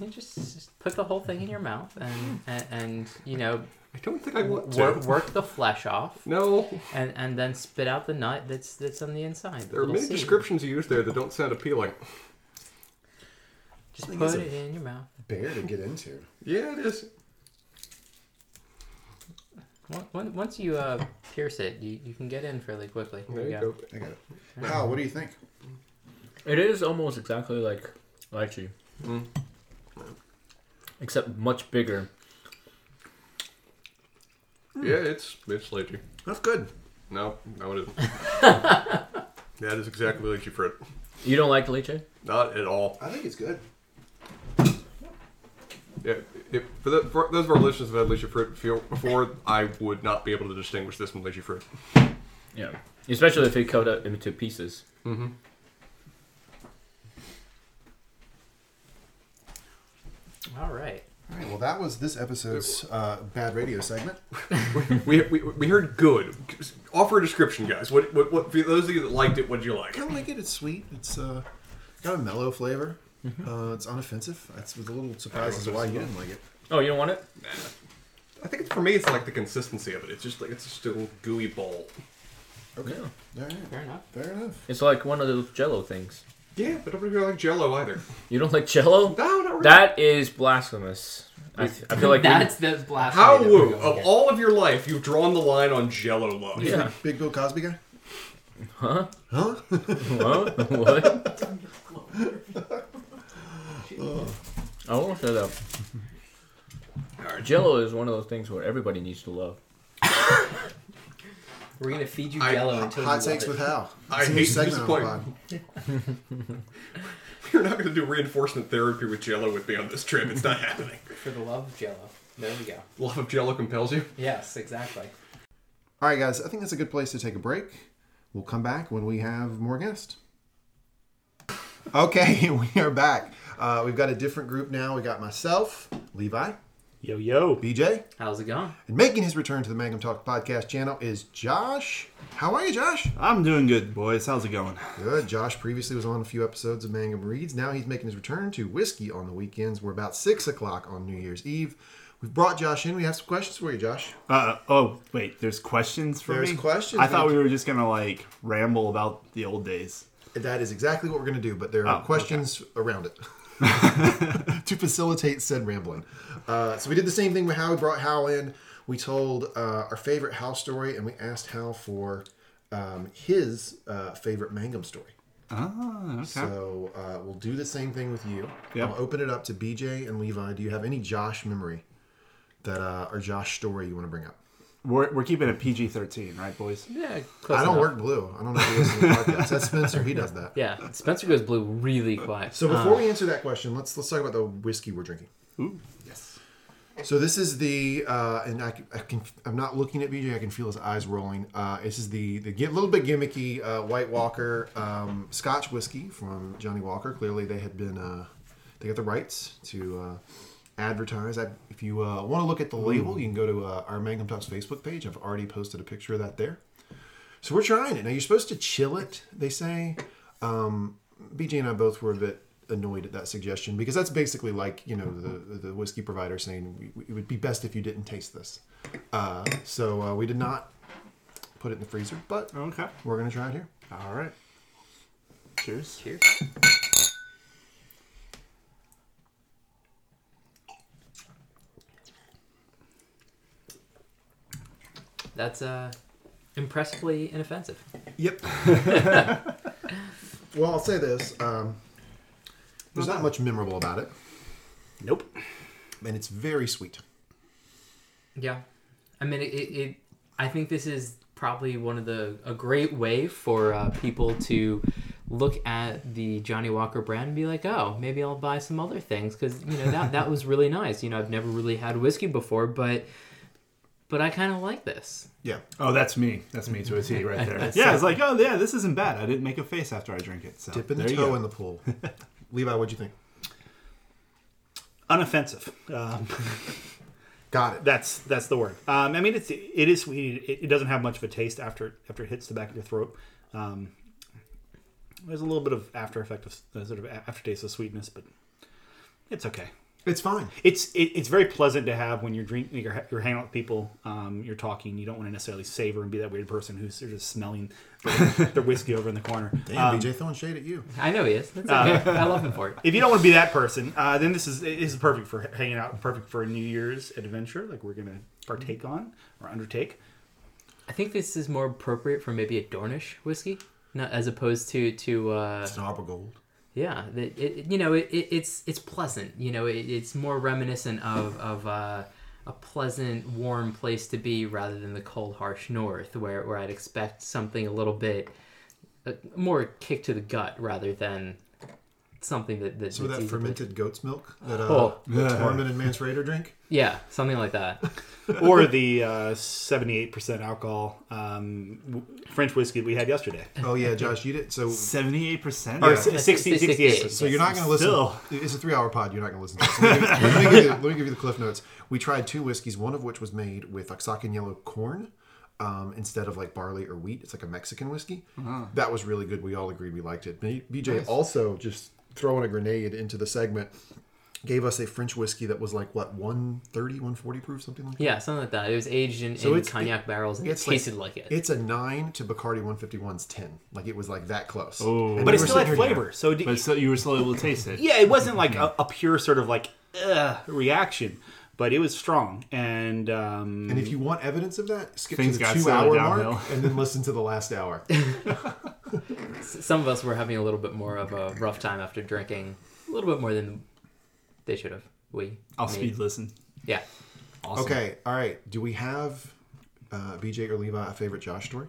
You just, just put the whole thing in your mouth and and, and you know I don't think I want to. work, work the flesh off. No, and and then spit out the nut that's that's on the inside. the there are many seed. descriptions you use there that don't sound appealing. Just put it in your mouth. Bear to get into. Yeah, it is. Once- Once once you uh, pierce it, you, you can get in fairly quickly. There you go. I got it. Wow, what do you think? It is almost exactly like lychee, Mm. except much bigger. Yeah, it's it's lychee. That's good. No, no, it isn't. that is exactly lychee fruit. You don't like lychee? Not at all. I think it's good. Yeah, if, for, the, for those of our listeners who have had lychee fruit before, I would not be able to distinguish this from lychee fruit. Yeah. Especially if it cut up into pieces. Mm-hmm. All right. All right. Well, that was this episode's uh, bad radio segment. We, we, we heard good. Offer a description, guys. What, what, what for those of you that liked it, what did you like? I kind of like it. It's sweet. It's uh, got a mellow flavor. Uh, it's unoffensive. That's was a little surprised as to why you didn't like it. Oh, you don't want it? I think it's, for me, it's like the consistency of it. It's just like it's just a little gooey ball. Okay. Yeah. All right. Fair enough. Fair enough. It's like one of those Jello things. Yeah, but I don't really like Jello either. You don't like Jello? No, not really. That is blasphemous. I, I feel like we- that's the blasphemy. How that we're woo going of with. all of your life, you've drawn the line on Jello love. Yeah. Big Bill Cosby guy. Huh? Huh? What? what? Oh. I won't say that. Jello is one of those things where everybody needs to love. We're gonna feed you I- Jello until Hot you takes love with it. Hal. I It's a new hate to segment On the You're not going to do reinforcement therapy with Jello with me on this trip. It's not happening. for the love of Jello. There we go. Love of Jello compels you. Yes, exactly. All right, guys. I think that's a good place to take a break. We'll come back when we have more guests. Okay, we are back. Uh, we've got a different group now. We got myself, Levi, Yo yo. BJ, How's it going? and making his return to the Mangum Talk podcast channel is Josh. How are you, Josh? I'm doing good, boys. How's it going? Good. Josh previously was on a few episodes of Mangum Reads. Now he's making his return to Whiskey on the weekends. We're about 6 o'clock on New Year's Eve. We've brought Josh in. We have some questions for you, Josh. Uh oh, wait. There's questions for There's me. questions. I thought we were just gonna like ramble about the old days. That is exactly what we're going to do, but there are Oh, questions around it to facilitate said rambling. Uh, so we did the same thing with how we brought Hal in. We told uh, our favorite Hal story, and we asked Hal for um, his uh, favorite Mangum story. Ah, okay. So uh, we'll do the same thing with you. Yep. I'll open it up to BJ and Levi. Do you have any Josh memory that uh, or Josh story you want to bring up? We're, we're keeping it PG-13, right, boys? Yeah, close I don't enough. work blue. I don't know if you listen to the podcast. That's Spencer. He does that. Yeah, Spencer goes blue really quiet. So before we answer that question, let's let's talk about the whiskey we're drinking. Ooh, yes. So this is the uh, and I, can- I can I'm not looking at BJ. I can feel his eyes rolling. Uh, this is the the little bit gimmicky uh, White Walker um, Scotch whiskey from Johnnie Walker. Clearly, they had been uh, they got the rights to uh, advertise. I, if you uh, want to look at the label, you can go to uh, our Mangum Talks Facebook page. I've already posted a picture of that there. So we're trying it now. You're supposed to chill it. They say. Um, BJ and I both were a bit annoyed at that suggestion because that's basically like you know the the whiskey provider saying it would be best if you didn't taste this. Uh, so uh, we did not put it in the freezer, but Okay. we're gonna try it here. All right. Cheers. Cheers. That's uh, impressively inoffensive. Yep. well, I'll say this: um, there's not much memorable about it, Nope. and it's very sweet. Yeah, I mean, it, it, it. I think this is probably one of the a great way for uh, people to look at the Johnnie Walker brand and be like, oh, maybe I'll buy some other things because you know that that was really nice. You know, I've never really had whiskey before, but but I kind of like this. Yeah. Oh, that's me. That's me to a T right there. Yeah, it's like, oh yeah, this isn't bad. I didn't make a face after I drink it. So Dipping the there you toe go. in the pool. Levi, what'd you think? Unoffensive. Um, Got it. That's that's the word. Um, I mean, it's it is sweet. It, it doesn't have much of a taste after after it hits the back of your throat. Um, there's a little bit of after effect of uh, sort of a- aftertaste of sweetness, but it's okay. It's fine. It's it, it's very pleasant to have when you're drinking, you're, you're hanging out with people, um, you're talking. You don't want to necessarily savor and be that weird person who's just smelling their, their whiskey over in the corner. Damn, Um, BJ throwing shade at you. I know he is. That's okay. I love him for it. if you don't want to be that person, uh, then this is this is perfect for hanging out, perfect for a New Year's adventure like we're gonna partake on or undertake. I think this is more appropriate for maybe a Dornish whiskey, not, as opposed to to uh, It's an arbor gold. Yeah, it, it, you know, it, it, it's it's pleasant. You know, it, it's more reminiscent of of uh, a pleasant, warm place to be rather than the cold, harsh north, where where I'd expect something a little bit uh, more kick to the gut rather than something that that So that's that fermented goat's milk that uh, Oh. that Tormund and Mance Rayder drink. yeah, something like that. or the uh, seventy-eight percent alcohol um, w- French whiskey we had yesterday. Oh yeah, Josh, you did so. Seventy-eight percent. Or Yeah. si- 60, 68. So you're not going to listen. Still. It's a three-hour pod. You're not going to listen. to this. Let me, give, let, me you, let me give you the cliff notes. We tried two whiskeys, one of which was made with Oaxacan yellow corn um, instead of like barley or wheat. It's like a Mexican whiskey. That was really good. We all agreed we liked it. B- BJ also just throwing a grenade into the segment gave us a French whiskey that was like what 130, 140 proof, something like that. Yeah, something like that. It was aged in, So in it's- cognac barrels and it it's like- tasted like, it. It's a nine to Bacardi 151's ten. Like it was like that close. Oh. And But it still had sitting here- flavor. So d- But so you were still able to taste it. yeah, it wasn't like a, a pure sort of like uh, reaction, but it was strong. And um, And if you want evidence of that, skip to the two hour downhill. mark and then listen to the last hour. Some of us were having a little bit more of a rough time after drinking a little bit more than they should have. We. I'll me. speed listen. Yeah. Awesome. Okay, all right. Do we have uh, BJ or Levi a favorite Josh story?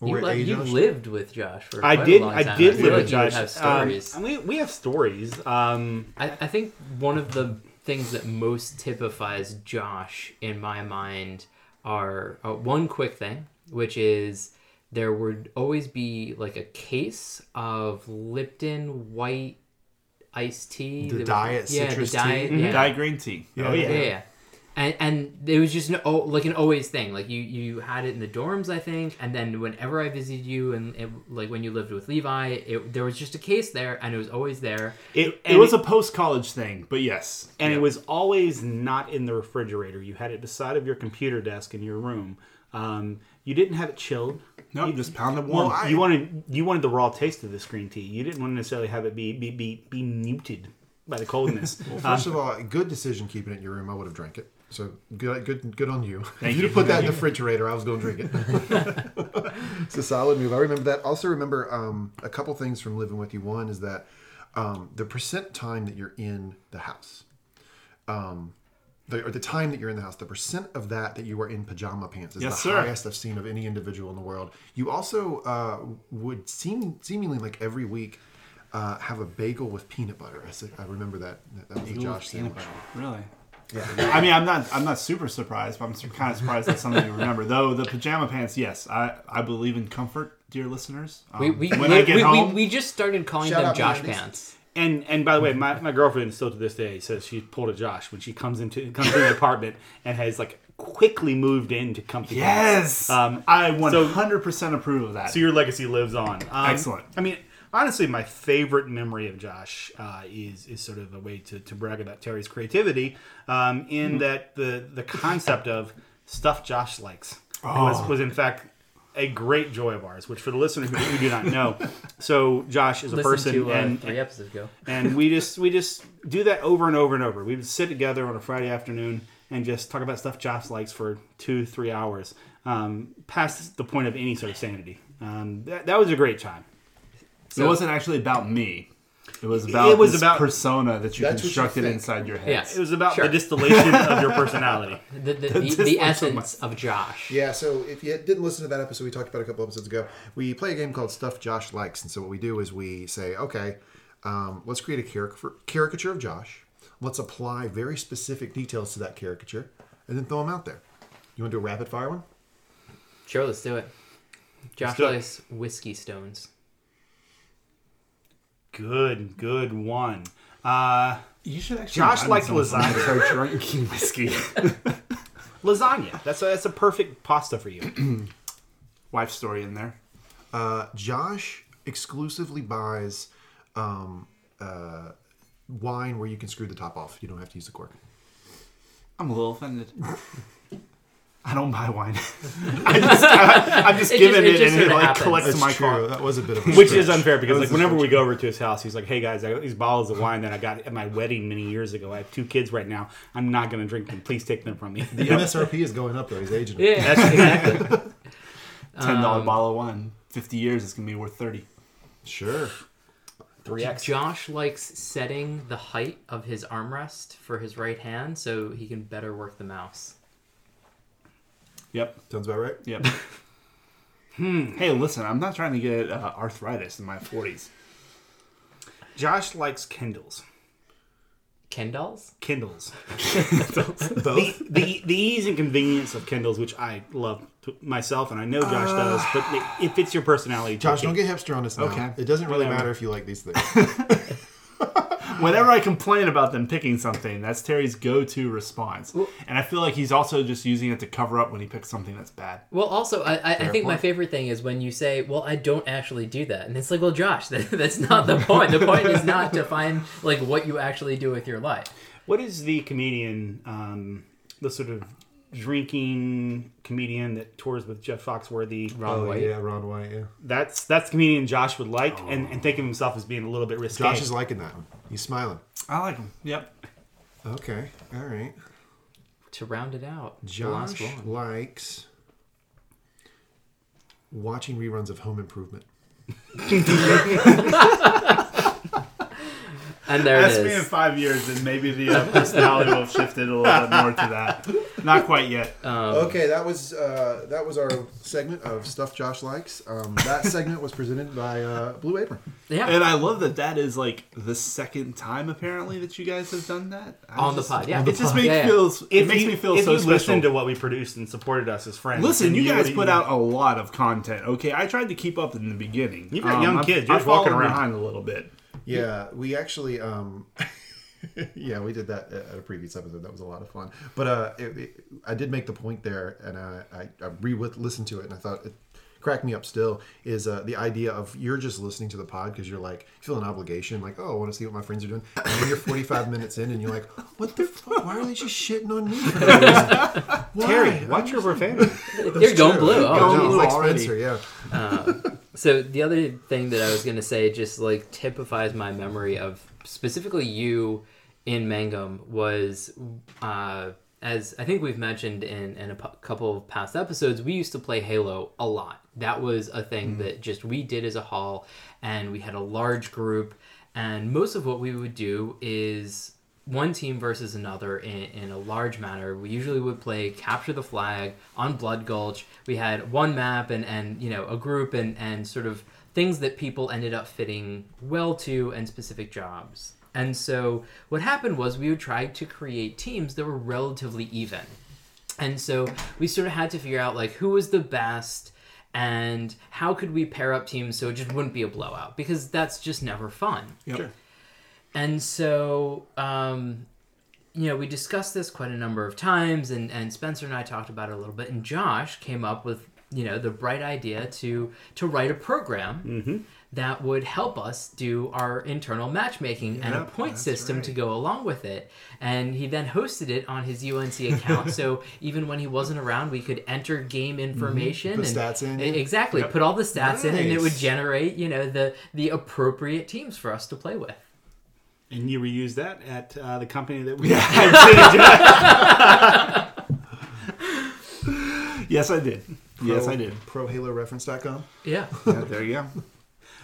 Or You, a li- you lived with Josh for I quite did, a long I time. did feel live like with you would Josh. have stories. Um, we we have stories. Um, I, I think one of the things that most typifies Josh in my mind are uh, one quick thing, which is there would always be like a case of Lipton white iced tea. The There was- diet yeah, citrus the diet, tea? Yeah. Diet green tea. Yeah. oh yeah, yeah. Yeah. And and it was just an, oh, like an always thing. Like you you had it in the dorms, I think, and then whenever I visited you, and it, like when you lived with Levi, it, there was just a case there, and it was always there. It, It was it- a post college thing, but yes. and Yeah. it was always not in the refrigerator. You had it beside of your computer desk in your room. Um, you didn't have it chilled. Nope, you just pound it warm. Well, I- you wanted you wanted the raw taste of this green tea. You didn't want to necessarily have it be be be, be muted by the coldness. Well, first of all, good decision keeping it in your room. I would have drank it. So good, good, good on you. Thank if you you. put that in the refrigerator, I was going to drink it. it's a solid move. I remember that. Also remember um, a couple things from living with you. One is that um, the percent time that you're in the house, um, the, or the time that you're in the house, the percent of that that you are in pajama pants is Yes, the sir. highest I've seen of any individual in the world. You also uh, would seem seemingly like every week. Uh, have a bagel with peanut butter. I, I remember that. That was a Josh sandwich. Really? Yeah. I mean, I'm not. I'm not super surprised, but I'm kind of surprised that's something you remember. Though the pajama pants, yes, I I believe in comfort, dear listeners. Um, We, we, when we, I get we, home, we, we just started calling Shout them Josh Mandy's. pants. And and by the way, my, my girlfriend still to this day says she pulled a Josh when she comes into comes into the apartment and has like quickly moved into comfy. yes, pants. Um, I 100 percent approve of that. so your legacy lives on. Um, Excellent. I mean, honestly, my favorite memory of Josh uh, is is sort of a way to, to brag about Terry's creativity. Um, in that the the concept of stuff Josh likes was was in fact a great joy of ours. Which for the listener who, who do not know, so Josh is a Listen person to uh, and three episodes ago. and we just we just do that over and over and over. We would sit together on a Friday afternoon and just talk about stuff Josh likes for two three hours, um, past the point of any sort of sanity. Um, that, that was a great time. It wasn't actually about me. It was about It was this about- persona that you That's what you constructed think. inside your head. Yes. It was about Sure. the distillation of your personality. The, the, the, This the looks so essence of Josh. Yeah, so if you didn't listen to that episode we talked about a couple episodes ago, we play a game called Stuff Josh Likes. And so what we do is we say, okay, um, let's create a caricature, caricature of Josh. Let's apply very specific details to that caricature and then throw them out there. You want to do a rapid fire one? Sure, let's do it. Josh do it. likes whiskey stones. Good, good one. Uh, You should actually. Josh run likes some of them lasagna. and Start drinking whiskey. lasagna. That's a, that's a perfect pasta for you. Wife story in there. Uh, Josh exclusively buys um, uh, wine where you can screw the top off. You don't have to use the cork. I'm a little offended. I don't buy wine. I just, I, am just It giving just- it it, just and it like happens. collects That's my true. car. That was a bit of a Which stretch. is unfair because like was a whenever we go over to his house, he's like, "Hey guys, I got these bottles of wine that I got at my wedding many years ago. I have two kids right now. I'm not going to drink them. Please take them from me." The MSRP is going up though. He's aging. Yeah, exactly. Ten dollar Um, bottle of wine. Fifty years, it's gonna be worth thirty. Sure. Three X. Josh likes setting the height of his armrest for his right hand so he can better work the mouse. Yep. Sounds about right. Yep. Hey, listen, I'm not trying to get uh, arthritis in my 40s. Josh likes Kindles. Kindles? Kindles. Both. the, the the ease and convenience of Kindles, which I love to myself, and I know Josh does, but it, it fits your personality. Josh, don't get hipster on us now. Okay. It doesn't really Whatever. matter if you like these things. Whenever I complain about them picking something, that's Terry's go-to response. And I feel like he's also just using it to cover up when he picks something that's bad. Well, also, I, I, I Fair think my favorite thing is when you say, "Well, I don't actually do that," and it's like, "Well, Josh, that, that's not the point. The point is not to find like what you actually do with your life." What is the comedian, um, the sort of drinking comedian that tours with Jeff Foxworthy? Ron oh, White. yeah, Ron White, yeah. That's that's the comedian Josh would like, and, and think of himself as being a little bit risky. Josh is liking that one. He's smiling. I like him. Yep. Okay, all right. To round it out, the last Josh one. likes watching reruns of Home Improvement. and there Ask it me in five years, and maybe the uh, personality will have shifted a little bit more to that. Not quite yet. Um, Okay, that was uh, that was our segment of stuff Josh likes. Um, that segment was presented by uh, Blue Apron. yeah, And I love that that is like the second time apparently that you guys have done that I On the pod, yeah. It just pod. makes Yeah, yeah. feels it If makes you, me feel if so you special. listened to what we produced and supported us as friends, Listen, then you guys would- put out a lot of content. Okay, I tried to keep up in the beginning. You've got young I've- kids. You're I've just walking around. behind a little bit. Yeah, we actually, um, yeah, we did that at a previous episode. That was a lot of fun. But uh, it, it, I did make the point there, and uh, I, I re listened to it, and I thought it cracked me up. Still, is uh, the idea of you're just listening to the pod because you're like you feel an obligation, like oh, I want to see what my friends are doing. And then you're 45 minutes in, and you're like, what the fuck? Why are they just shitting on me? For no reason? Why? Terry, watch your profanity. you're going blue. Going Oh, blue like already. Spencer, yeah. So the other thing that I was gonna say just like typifies my memory of specifically you in Mangum was uh, as I think we've mentioned in, in a couple of past episodes, we used to play Halo a lot. That was a thing mm. that just we did as a hall, and we had a large group. And most of what we would do is one team versus another in, in a large manner. We usually would play capture the flag on Blood Gulch. We had one map and, and you know a group and, and sort of things that people ended up fitting well to and specific jobs. And so what happened was we would try to create teams that were relatively even. And so we sort of had to figure out like who was the best and how could we pair up teams so it just wouldn't be a blowout because that's just never fun. Yep. And so, um, you know, we discussed this quite a number of times, and, and Spencer and I talked about it a little bit, and Josh came up with, you know, the bright idea to to write a program that would help us do our internal matchmaking and a point that's system to go along with it. And he then hosted it on his UNC account, so even when he wasn't around, we could enter game information Put and stats in, yeah. Exactly, put all the stats in, and it would generate, you know, the the appropriate teams for us to play with. and you reused that at uh, the company that we. Yes, I did. yes, I did. ProHaloReference.com. Yeah. Yeah, there you go.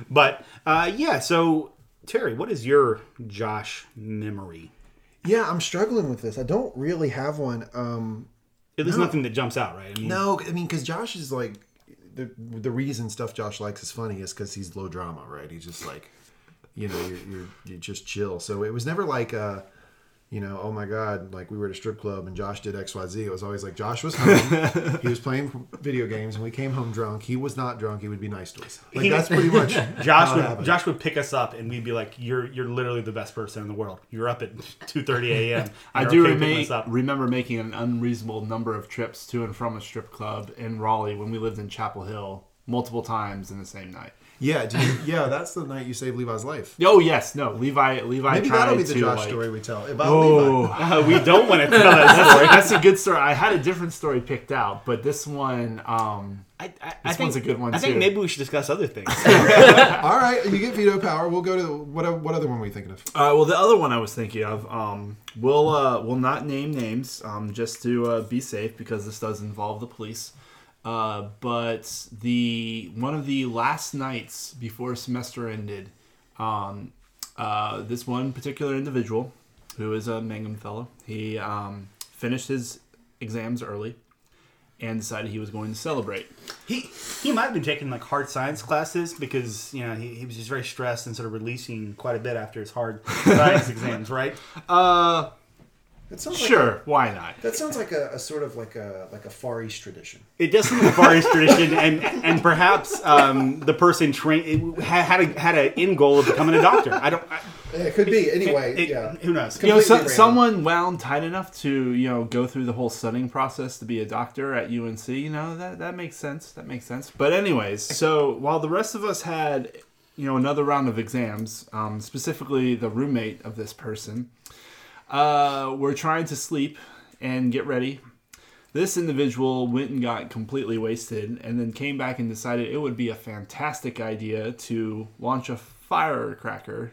But uh, yeah, so Terry, what is your Josh memory? Yeah, I'm struggling with this. I don't really have one. Um, There's No. nothing that jumps out, right? I mean, No, I mean, because Josh is like the the reason stuff Josh likes is funny is because he's low drama, right? He's just like, you know, you're, you're you're just chill. So it was never like, uh, you know, oh my god, like we were at a strip club and Josh did X Y Z. It was always like Josh was home, he was playing video games, and we came home drunk. He was not drunk. He would be nice to us. Like He- that's pretty much Josh would happened. Josh would pick us up, and we'd be like, "You're you're literally the best person in the world. You're up at 2:30 a.m. I do okay picking rema- up." remember making an unreasonable number of trips to and from a strip club in Raleigh when we lived in Chapel Hill multiple times in the same night. Yeah, did you, yeah, that's the night you saved Levi's life. Oh yes, no, Levi. Levi Maybe tried that'll be the to Josh like, story we tell about Oh, Levi. Uh, we don't want to tell that that's, story. that's a good story. I had a different story picked out, but this one, um, I, I, This one's a good one, I think too. maybe we should discuss other things. All right, you get veto power. We'll go to the, what? What other one were you thinking of? Uh, well, the other one I was thinking of, um, we'll uh, we'll not name names, um, just to uh, be safe because this does involve the police. Uh, but the one of the last nights before semester ended, um, uh, this one particular individual, who is a Mangum fellow, he um, finished his exams early and decided he was going to celebrate. He he might have been taking like hard science classes because you know he, he was just very stressed and sort of releasing quite a bit after his hard science exams, right? Uh, That sounds like sure, why not? that sounds like a, a sort of like a like a Far East tradition. It does seem like a Far East tradition, and and perhaps um, the person trained had had a, had an end goal of becoming a doctor. I don't. I, it could be. Anyway, it- yeah. Who knows? You know, so, someone wound tight enough to you know go through the whole studying process to be a doctor at UNC. You know that that makes sense. That makes sense. But anyways, so while the rest of us had you know another round of exams, um, specifically the roommate of this person, uh, were trying to sleep and get ready. This individual went and got completely wasted, and then came back and decided it would be a fantastic idea to launch a firecracker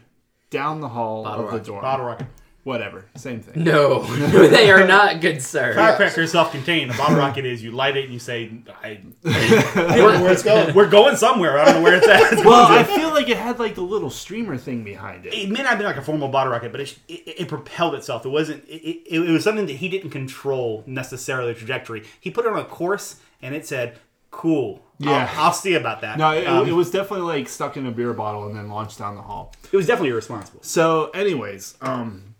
down the hall Bottle of the rocket. dorm. Bottle rocket. Whatever, same thing. No, they are not good, sir. Firecracker is self-contained. A bottle rocket is you light it and you say, I, Where, where it's going. "We're going somewhere." I don't know where it's at. Well, I feel like it had like the little streamer thing behind it. it may not have been like a formal bottle rocket, but it, it, it propelled itself. It wasn't. It, it, it was something that he didn't control necessarily the trajectory. He put it on a course, and it said, "Cool." Yeah. I'll, I'll see about that. No, it, Um, it was definitely like stuck in a beer bottle and then launched down the hall. it was definitely irresponsible. So, anyways, um,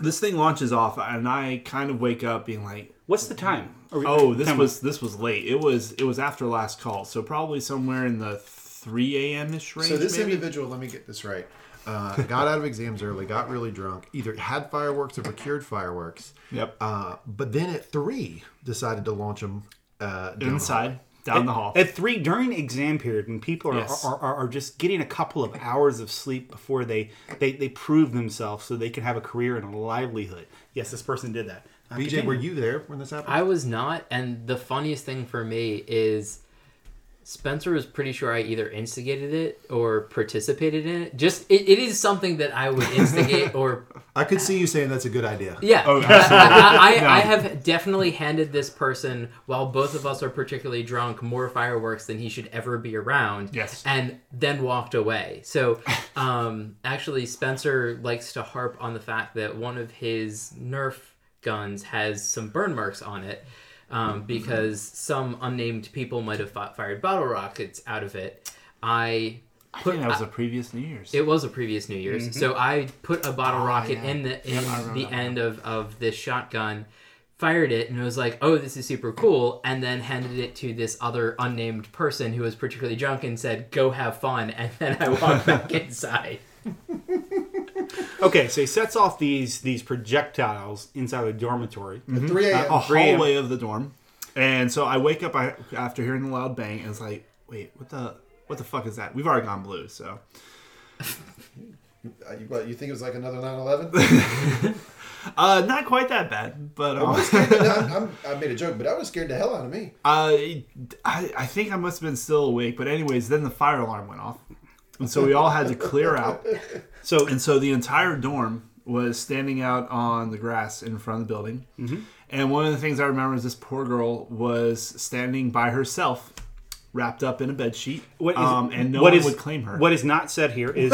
this thing launches off, and I kind of wake up being like, What's the time? Are we- "Oh, this time was this was late. It was it was after last call, so probably somewhere in the three a.m. ish range." So this maybe? individual, let me get this right, uh, got out of exams early, got really drunk, either had fireworks or procured fireworks, Yep. uh, but then at three decided to launch them uh, down the hall. inside down the hall. At three during exam period, when people are, Yes. are, are, are just getting a couple of hours of sleep before they, they, they prove themselves so they can have a career and a livelihood. Yes, this person did that. Uh, BJ, continue. were you there when this happened? I was not, and the funniest thing for me is Spencer was pretty sure I either instigated it or participated in it. Just it, it is something that I would instigate or I could see you saying that's a good idea. yeah. Oh, I, I, I, No. I have definitely handed this person, while both of us are particularly drunk, more fireworks than he should ever be around. Yes. and then walked away. So, um, actually, Spencer likes to harp on the fact that one of his Nerf guns has some burn marks on it um, because some unnamed people might have fi- fired bottle rockets out of it. I I put think that was the previous New Year's. it was a previous New Year's, so I put a bottle Oh, rocket yeah. in the in Yep, the end of of this shotgun, fired it, and it was like, "Oh, this is super cool," and then handed it to this other unnamed person who was particularly drunk and said, "Go have fun," and then I walked back inside. Okay, so he sets off these these projectiles inside the dormitory. At 3 a.m. a 3 hallway of the dorm. And so I wake up I, after hearing the loud bang, and it's like, wait, what the what the fuck is that? We've already gone blue, so Uh, you, what, you think it was like another 9/11? uh, not quite that bad, but I um, was scared. I'm, I'm, I made a joke, but I was scared the hell out of me. I, I I think I must have been still awake. But anyways, then the fire alarm went off, and so we all had to clear out. So And so the entire dorm was standing out on the grass in front of the building. Mm-hmm. And one of the things I remember is this poor girl was standing by herself, wrapped up in a bed sheet, what is, um, and no what one is- would claim her. What is not said here is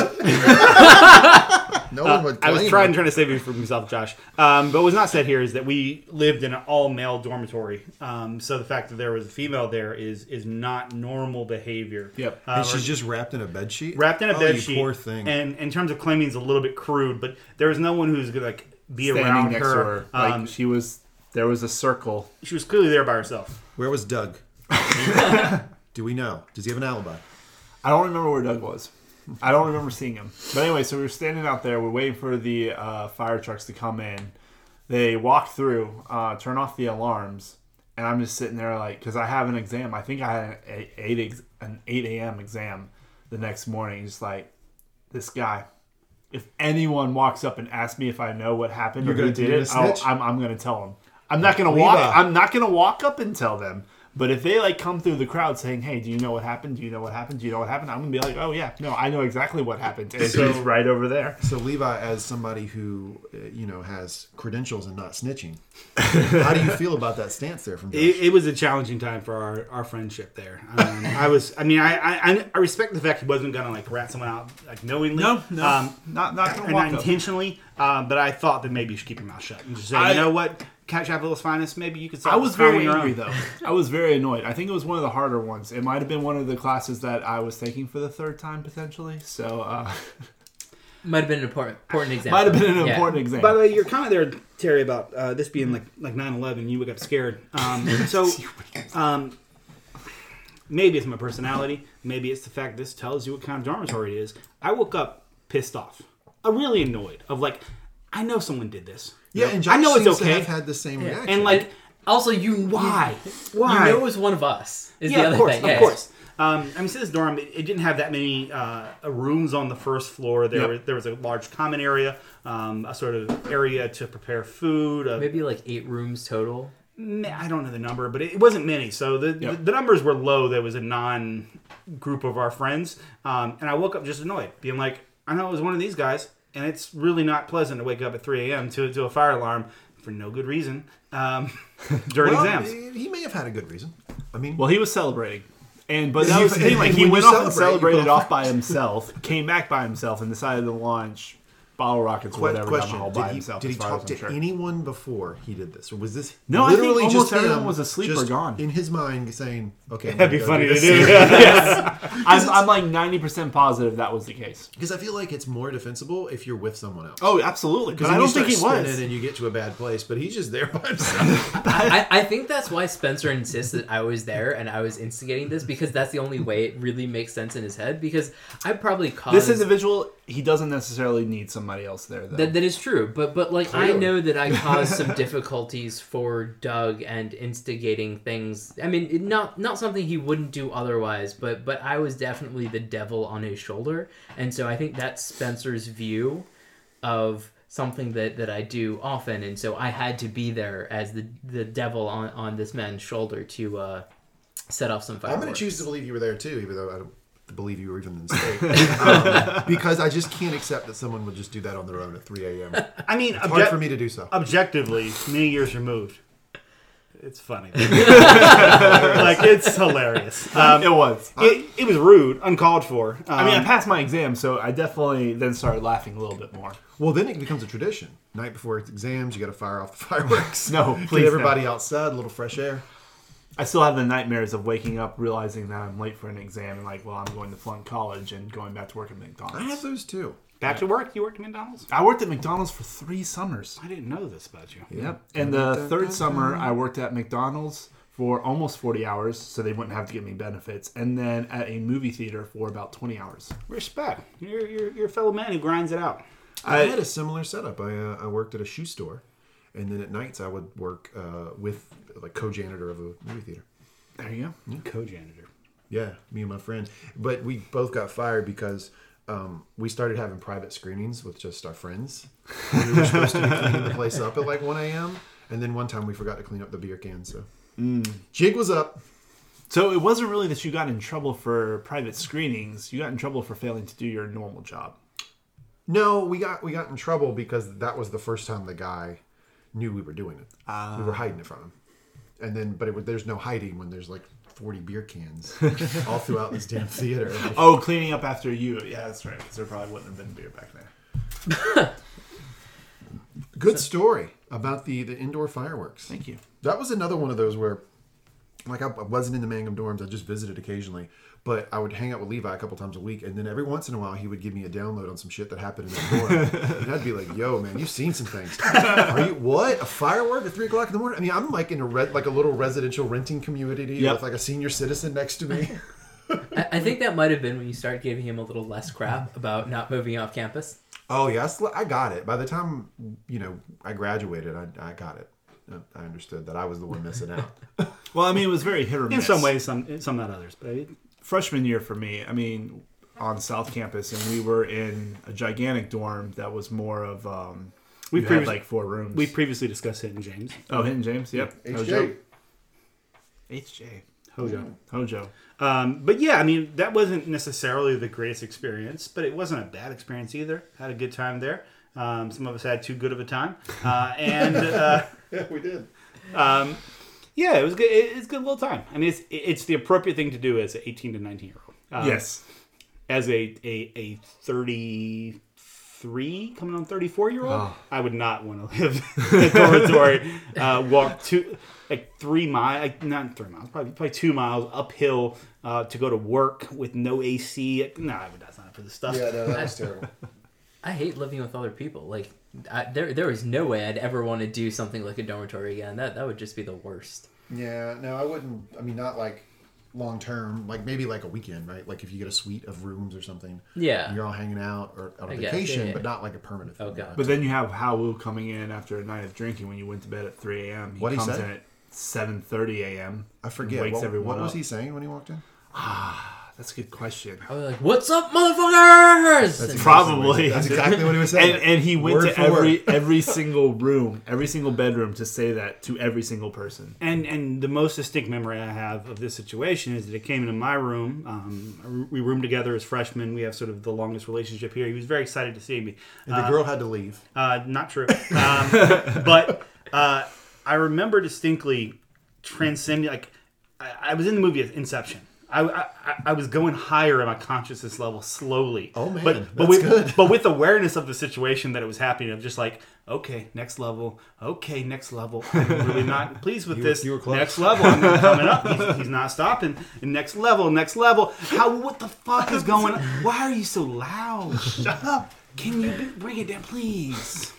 No one would. Uh, I was trying it. trying to save you from myself, Josh. Um, but what's not said here is that we lived in an all male dormitory. Um, so the fact that there was a female there is is not normal behavior. Yep. Uh, And or- she's just wrapped in a bed sheet. wrapped in a oh, bed you sheet. Poor thing. And in terms of claiming, it's a little bit crude, but there is no one who's gonna like be standing around next her. to her. Like Um, she was, there was a circle. she was clearly there by herself. Where was Doug? Do we know? Does he have an alibi? I don't remember where Doug was. I don't remember seeing him. But anyway, so we were standing out there. We're waiting for the uh, fire trucks to come in. They walk through, uh, turn off the alarms, and I'm just sitting there like, because I have an exam. I think I had an eight, ex- an eight a.m. exam the next morning. Just like this guy. If anyone walks up and asks me if I know what happened You're or who gonna did it, the I'll, snitch? I'm, I'm going to tell them. I'm not going to walk. Levi. I'm not going to walk up and tell them. But if they like come through the crowd saying, "Hey, do you know what happened? Do you know what happened? Do you know what happened?" I'm gonna be like, "Oh yeah, no, I know exactly what happened. And So- he's right over there." So Levi, as somebody who uh, you know has credentials and not snitching, how do you feel about that stance there from It, it was a challenging time for our, our friendship there. Um, I was, I mean, I, I I respect the fact he wasn't gonna like rat someone out like knowingly. No, no, um, not not gonna walk not intentionally. Um, but I thought that maybe you should keep your mouth shut and just say, I- you know what, Cat Capital's finest. Maybe you could. solve I was very angry though. I was very annoyed. I think it was one of the harder ones. It might have been one of the classes that I was taking for the third time potentially. So uh, Might have been an important, important example. might have been an Yeah. important exam. By the way, you're kind of there, Terry, about uh, this being like like 9/11. You would got scared. Um, so, um, maybe it's my personality. Maybe it's the fact this tells you what kind of dormitory it is. I woke up pissed off. I'm really annoyed. Of like, I know someone did this. Yeah, and Josh I know it's seems to okay. have had the same reaction. And like, Also, you why? You, Why? you know it was one of us. Is yeah, the other of course, thing. of Yeah. course. Um, I mean, so this dorm, it, it didn't have that many uh, rooms on the first floor. There, Yep. was, there was a large common area, um, a sort of area to prepare food. A, Maybe like eight rooms total. I don't know the number, but it, it wasn't many. So the, the the numbers were low. There was a non group of our friends, um, and I woke up just annoyed, being like, I know it was one of these guys, and it's really not pleasant to wake up at 3 a.m. to to a fire alarm for no good reason um, during well, exams. he may have had a good reason. I mean, Well, he was celebrating. And but Yeah, that was the thing. Like he went off and celebrated off by himself, came back by himself, and decided to launch bottle rockets or que- whatever down the question: hall Did by he, himself. did he talk to sure. anyone before he did this, or was this No, I think literally almost just everyone him was asleep or gone. in his mind saying, "Okay, That'd be funny to do. I'm, I'm like ninety percent positive that was the case. Because I feel like it's more defensible if you're with someone else. Oh, absolutely. Because I don't think he was. and you get to a bad place, but he's just there by himself. I, I think that's why Spencer insists that I was there and I was instigating this because that's the only way it really makes sense in his head. Because I probably caused This individual, he doesn't necessarily need somebody else there, though. That, that is true, but but like I know that I caused some difficulties for Doug and instigating things. I mean, not not something he wouldn't do otherwise, but but I was definitely the devil on his shoulder, and so I think that's Spencer's view of something that that I do often, and so I had to be there as the the devil on on this man's shoulder to uh, set off some fire. I'm going to choose to believe you were there too, even though I don't believe you were even in the state. um, because I just can't accept that someone would just do that on their own at 3 a.m. I mean, hard obje- for me to do so. objectively, many years removed. It's funny. like it's hilarious. Um, it was. it, it was rude, uncalled for. I mean, I Um, passed my exam, so I definitely then started laughing a little bit more. Well, then it becomes a tradition. Night before exams, you got to fire off the fireworks. No, Get please, everybody outside, a little fresh air. I still have the nightmares of waking up, realizing that I'm late for an exam, and like, well, I'm going to flunk college and going back to work at McDonald's. I have those too. back to work. You worked at McDonald's. I worked at McDonald's for three summers. I didn't know this about you. Yep. And the third summer, I worked at McDonald's for almost 40 hours, so they wouldn't have to give me benefits. And then at a movie theater for about 20 hours. Respect. You're, you're, you're a fellow man who grinds it out. I, I- had a similar setup. I, uh, I worked at a shoe store, and then at nights I would work uh, with like co-janitor of a movie theater. There you go. Co-janitor. Yeah, me and my friend. But we both got fired because um, we started having private screenings with just our friends. We were supposed to be cleaning the place up at like 1 a.m. And then one time we forgot to clean up the beer cans. So jig was up. So it wasn't really that you got in trouble for private screenings, you got in trouble for failing to do your normal job. No, we got we got in trouble because that was the first time the guy knew we were doing it. we were ah. hiding it from him. And then, but it, there's no hiding when there's like 40 beer cans all throughout this damn theater. Oh, cleaning up after you. Yeah, that's right. Because there probably wouldn't have been beer back there. Good story about the the indoor fireworks. Thank you. That was another one of those where, like, I I wasn't in the Mangum dorms. I just visited occasionally, but I would hang out with Levi a couple times a week, and then every once in a while he would give me a download on some shit that happened in the dorm, and I'd be like, "Yo, man, you've seen some things. Are you what? A firework at three o'clock in the morning? I mean, I'm like in a red, like a little residential renting community Yep. with like a senior citizen next to me. I, I think that might have been when you start giving him a little less crap about not moving off campus. oh yes, I got it. By the time you know I graduated, I, I got it. Uh, I understood that I was the one missing out. Well, I mean, it was very hit or miss. In some ways, some some not others. But it, freshman year for me, I mean, on South Campus, and we were in a gigantic dorm that was more of um, we We've had like four rooms. we previously discussed it in James. oh, Hinton James, yep. That was HJ. dope. HJ. Hojo. Hojo. Um, but yeah, I mean, that wasn't necessarily the greatest experience, but it wasn't a bad experience either. Had a good time there. Um, some of us had too good of a time, uh, and uh, Yeah, we did. um, yeah, it was good. It, it's a good little time. I mean, it's it's the appropriate thing to do as an 18 to 19 year old. Um, yes. As a a, a 33 coming on 34 year old, I would not want to live in a dormitory. uh, walk two like three miles, like not three miles, probably probably two miles uphill uh, to go to work with no AC. No, I would that's not for the stuff. Yeah, no, that was terrible. I hate living with other people. Like, I, there, there is no way I'd ever want to do something like a dormitory again. That, that would just be the worst. Yeah, no, I wouldn't. I mean, not like long term. Like maybe like a weekend, right? Like if you get a suite of rooms or something. Yeah. and You're all hanging out or on I a guess, vacation, yeah, yeah. but not like a permanent. Oh, thing. God. But then you have Hal coming in after a night of drinking when you went to bed at 3 a.m. He What'd he comes say? in at 7.30 a.m. I forget. Wakes What, everyone what was up. he saying when he walked in? Ah. That's a good question. I was like, "What's up, motherfuckers?" That's And- Probably. That's exactly what he was saying. And, and he went Word to every word. every single room, every single bedroom to say that to every single person. And and the most distinct memory I have of this situation is that it came into my room. Um, we roomed together as freshmen. We have sort of the longest relationship here. He was very excited to see me. And the girl had to leave. Uh, not true. Um, but uh, I remember distinctly transcending. Like I, I was in the movie Inception. I, I, I was going higher in my consciousness level slowly. Oh, man, but that's but with good. but with awareness of the situation that it was happening, I'm just like, okay, next level. Okay, next level. I'm really not pleased with You were- this. you were close. Next level. I'm coming up. He's, he's not stopping. And next level. Next level. How? What the fuck is going? on? Why are you so loud? Shut up. Can you bring it down, please?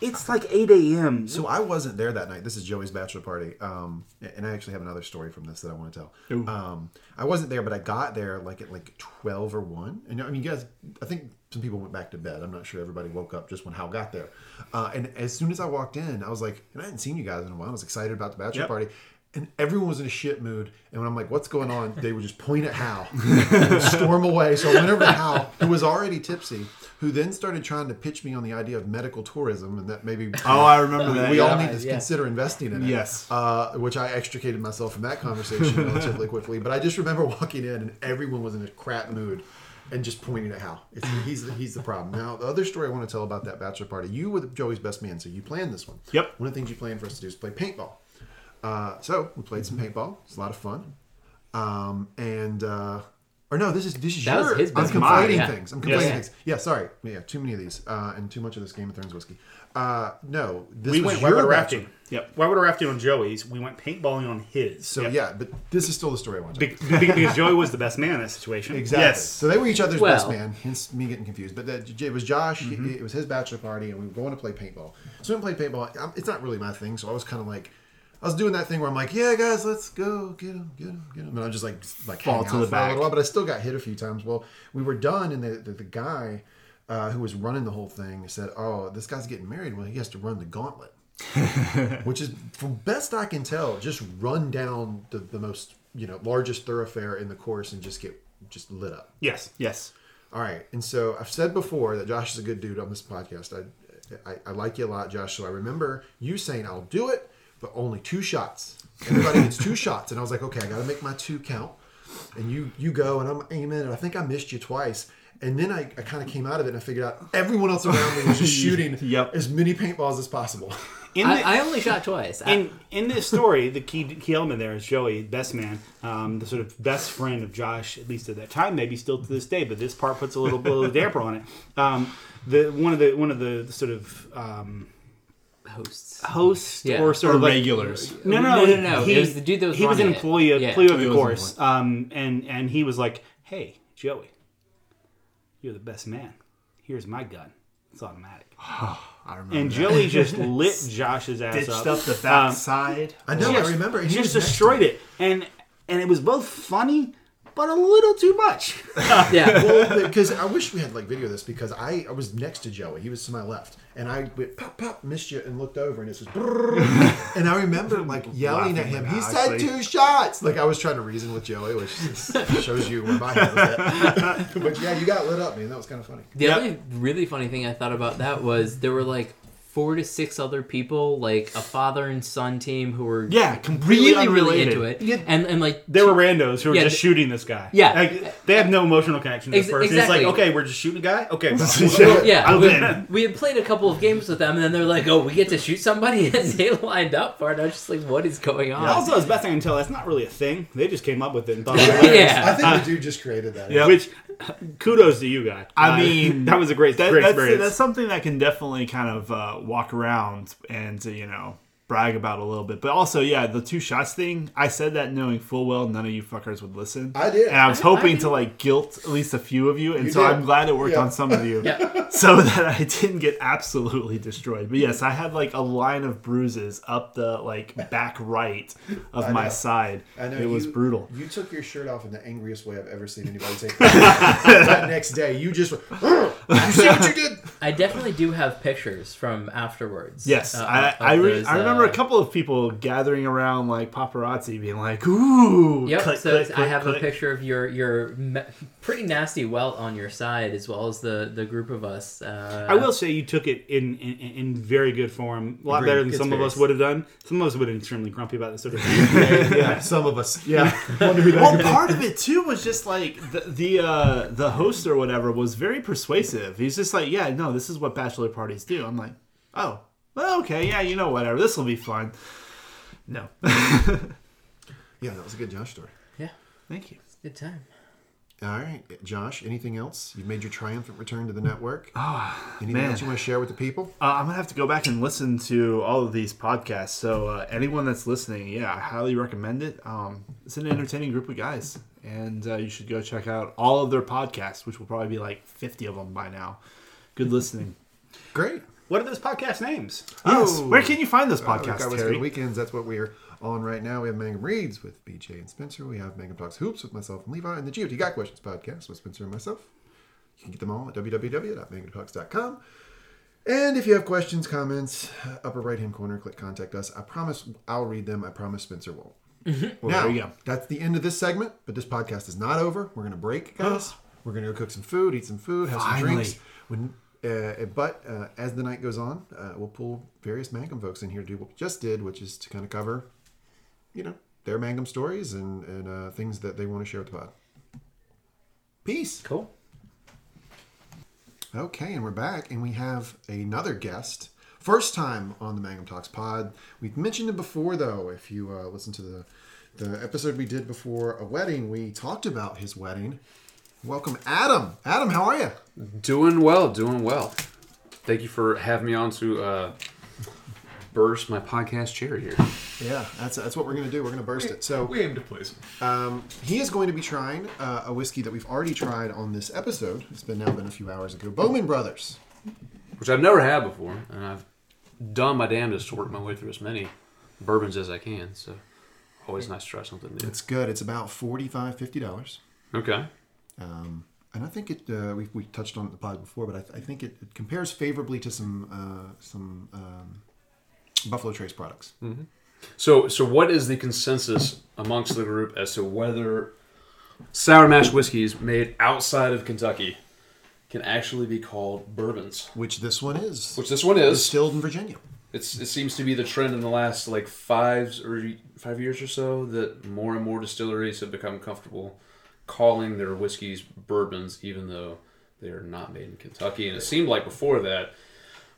It's like 8 a.m. So I wasn't there that night. This is Joey's bachelor party, um, and I actually have another story from this that I want to tell. Um, I wasn't there, but I got there like at like twelve or one. And I mean, you guys, I think some people went back to bed. I'm not sure everybody woke up just when Hal got there. Uh, and as soon as I walked in, I was like, and I hadn't seen you guys in a while. I was excited about the bachelor Yep. party. And everyone was in a shit mood. And when I'm like, what's going on? They would just point at Hal and storm away. So I went over to Hal, who was already tipsy, who then started trying to pitch me on the idea of medical tourism and that maybe Oh, I remember that. we yeah. all need to yeah. consider investing in it. Yes. Uh, which I extricated myself from that conversation relatively quickly. But I just remember walking in and everyone was in a crap mood and just pointing at Hal. It's, he's, he's the problem. Now, the other story I want to tell about that bachelor party, you were Joey's best man, so you planned this one. Yep. One of the things you planned for us to do is play paintball. Uh, so we played some paintball. It's a lot of fun. Um, and uh, or no, this is this is That was his I'm best conflating mine, yeah. things. I'm conflating Yeah. things. Yeah, sorry. Yeah, too many of these, uh, and too much of this Game of Thrones whiskey. Uh, no, this we was went your whitewater bachelor. rafting. Yep, whitewater rafting on Joey's. We went paintballing on his. So Yep. yeah, but this is still the story I want to. Be- be- because Joey was the best man in that situation. Exactly. Yes. So they were each other's best Well- man. Hence me getting confused. But that, it was Josh. he- Mm-hmm. it was his bachelor party, and we were going to play paintball. So we played paintball. Um, It's not really my thing. So I was kind of like, I was doing that thing where I'm like, yeah, guys, let's go get him, get him, get him. And I just like like Fall to the a back. little while, but I still got hit a few times. Well, we were done, and the the, the guy uh, who was running the whole thing said, "Oh, this guy's getting married. Well, he has to run the gauntlet." which is from best I can tell, just run down the, the most you know largest thoroughfare in the course and just get just lit up. Yes. Yes. All right, and so I've said before that Josh is a good dude on this podcast. I, I I like you a lot, Josh. So I remember you saying I'll do it, but only two shots. Everybody gets two shots, and I was like, okay, I got to make my two count. And you you go, and I'm aiming, and I think I missed you twice. And then I, I kind of came out of it and I figured out everyone else around me was just shooting Yep. as many paintballs as possible. In the, I, I only shot twice. I- in in this story, the key key element there is Joey, best man, um, the sort of best friend of Josh, at least at that time, maybe still to this day. But this part puts a little bit of damper on it. Um, the one of the one of the sort of um, hosts. hosts Yeah. or sort Or of like regulars. No, no, No, no, no. He, It was the dude that was he was an running it. employee, of, Yeah. employee of the course, um, and and he was like, "Hey, Joey, you're the best man. Here's my gun. It's automatic." I remember. And that. Joey just lit Josh's ass ditched up. up the Um, backside. I know, just, I remember. He he just was next to destroyed it, and and it was both funny, but a little too much. Yeah. well, because I wish we had like video of this because I, I was next to Joey. He was to my left, and I went pop pop missed you and looked over, and it was and I remember like yelling at him. He said two shots. Like I was trying to reason with Joey, which shows you where my head was at. but yeah, you got lit up, man. That was kind of funny. The only really funny thing I thought about that was there were like four to six other people, like a father and son team who were Yeah, completely really, really into it, and and like They were randos who were Yeah, just th- shooting this guy. Yeah. Like, they have no emotional connection to Ex- this person. It's like, okay, we're just shooting a guy. Okay, well, yeah, I'm we, in. we had played a couple of games with them, and then they're like, "Oh, we get to shoot somebody," and they lined up for it. I was just like, "What is going on?" Also, as best I can tell, that's not really a thing. They just came up with it and thought it was hilarious. yeah, I think the uh, dude just created that. Yeah. Which, kudos to you, guy. I Uh, mean, that was a great, That, great that's, experience. that's something that can definitely kind of uh, walk around and you know brag about a little bit. But also, yeah, the two shots thing. I said that knowing full well none of you fuckers would listen. I did. and I was I- hoping I- to like guilt at least a few of you, and You so did. I'm glad it worked Yeah. on some of you, Yeah. so that I didn't get absolutely destroyed. But yes, I had like a line of bruises up the like back right of I my know. side. I know it was brutal. You took your shirt off in the angriest way I've ever seen anybody take. that next day, you just went, you see what you did? I definitely do have pictures from afterwards. Yes, uh, I of I, re- those, I remember a couple of people gathering around like paparazzi, being like, "Ooh, Yep. click, so click, I have click." a picture of your your pretty nasty welt on your side, as well as the the group of us. Uh, I will say you took it in, in, in very good form. A lot Agreed. better than Good some of us would have done. Some of us would have been extremely grumpy about this sort of thing. Yeah, some of us. yeah. well, part of it too was just like the the uh, the host or whatever was very persuasive. He's just like, "Yeah, no, this is what bachelor parties do." I'm like, "Oh, well, okay, yeah, you know, whatever. This will be fun." No, Yeah, that was a good Josh story. yeah, thank you. good time. All right, Josh. Anything else? You've made your triumphant return to the network. Oh, anything man. else you want to share with the people? Uh, I'm gonna have to go back and listen to all of these podcasts. So uh, anyone that's listening, yeah, I highly recommend it. Um, it's an entertaining group of guys, and uh, you should go check out all of their podcasts, which will probably be like 50 of them by now. Good listening. Great. What are those podcast names? Yes. Oh. Where can you find those Uh, we've podcasts, got Whiskey Terry? on Weekends. That's what we're on right now. We have Mangum Reads with BJ and Spencer. We have Mangum Talks Hoops with myself and Levi, and the GOT Got Questions podcast with Spencer and myself. You can get them all at www.mangumtalks.com. And if you have questions, comments, uh, upper right hand corner, click contact us. I promise I'll read them. I promise Spencer won't. Well, now, there you go. that's the end of this segment, but this podcast is not over. We're going to break, guys. We're going to go cook some food, eat some food, have some drinks. When, uh, but uh, as the night goes on, uh, we'll pull various Mangum folks in here to do what we just did, which is to kind of cover, you know, their Mangum stories and, and uh, things that they want to share with the pod. Peace. Cool. Okay, and we're back, and we have another guest. First time on the Mangum Talks pod. We've mentioned him before, though. If you uh, listen to the the episode we did before a wedding, we talked about his wedding. Welcome, Adam. Adam, how are you? Doing well, doing well. Thank you for having me on to uh, burst my podcast chair here. Yeah, that's that's what we're gonna do. We're gonna burst it. So We aim to please um, he is going to be trying uh, a whiskey that we've already tried on this episode. It's been now been a few hours ago. Bowman Brothers. which I've never had before, and I've done my damnedest to work my way through as many bourbons as I can. So, always nice to try something new. It's good. It's about 45 50 dollars. Okay, Um, and I think it. Uh, we we touched on it the pod before, but I, I think it, it compares favorably to some uh, some um, Buffalo Trace products. so so what is the consensus amongst the group as to whether sour mash whiskeys made outside of Kentucky can actually be called bourbons? Which this one is. Which this one is. distilled in Virginia. It's it seems to be the trend in the last like five or five years or so that more and more distilleries have become comfortable calling their whiskeys bourbons, even though they are not made in Kentucky. And it seemed like before that,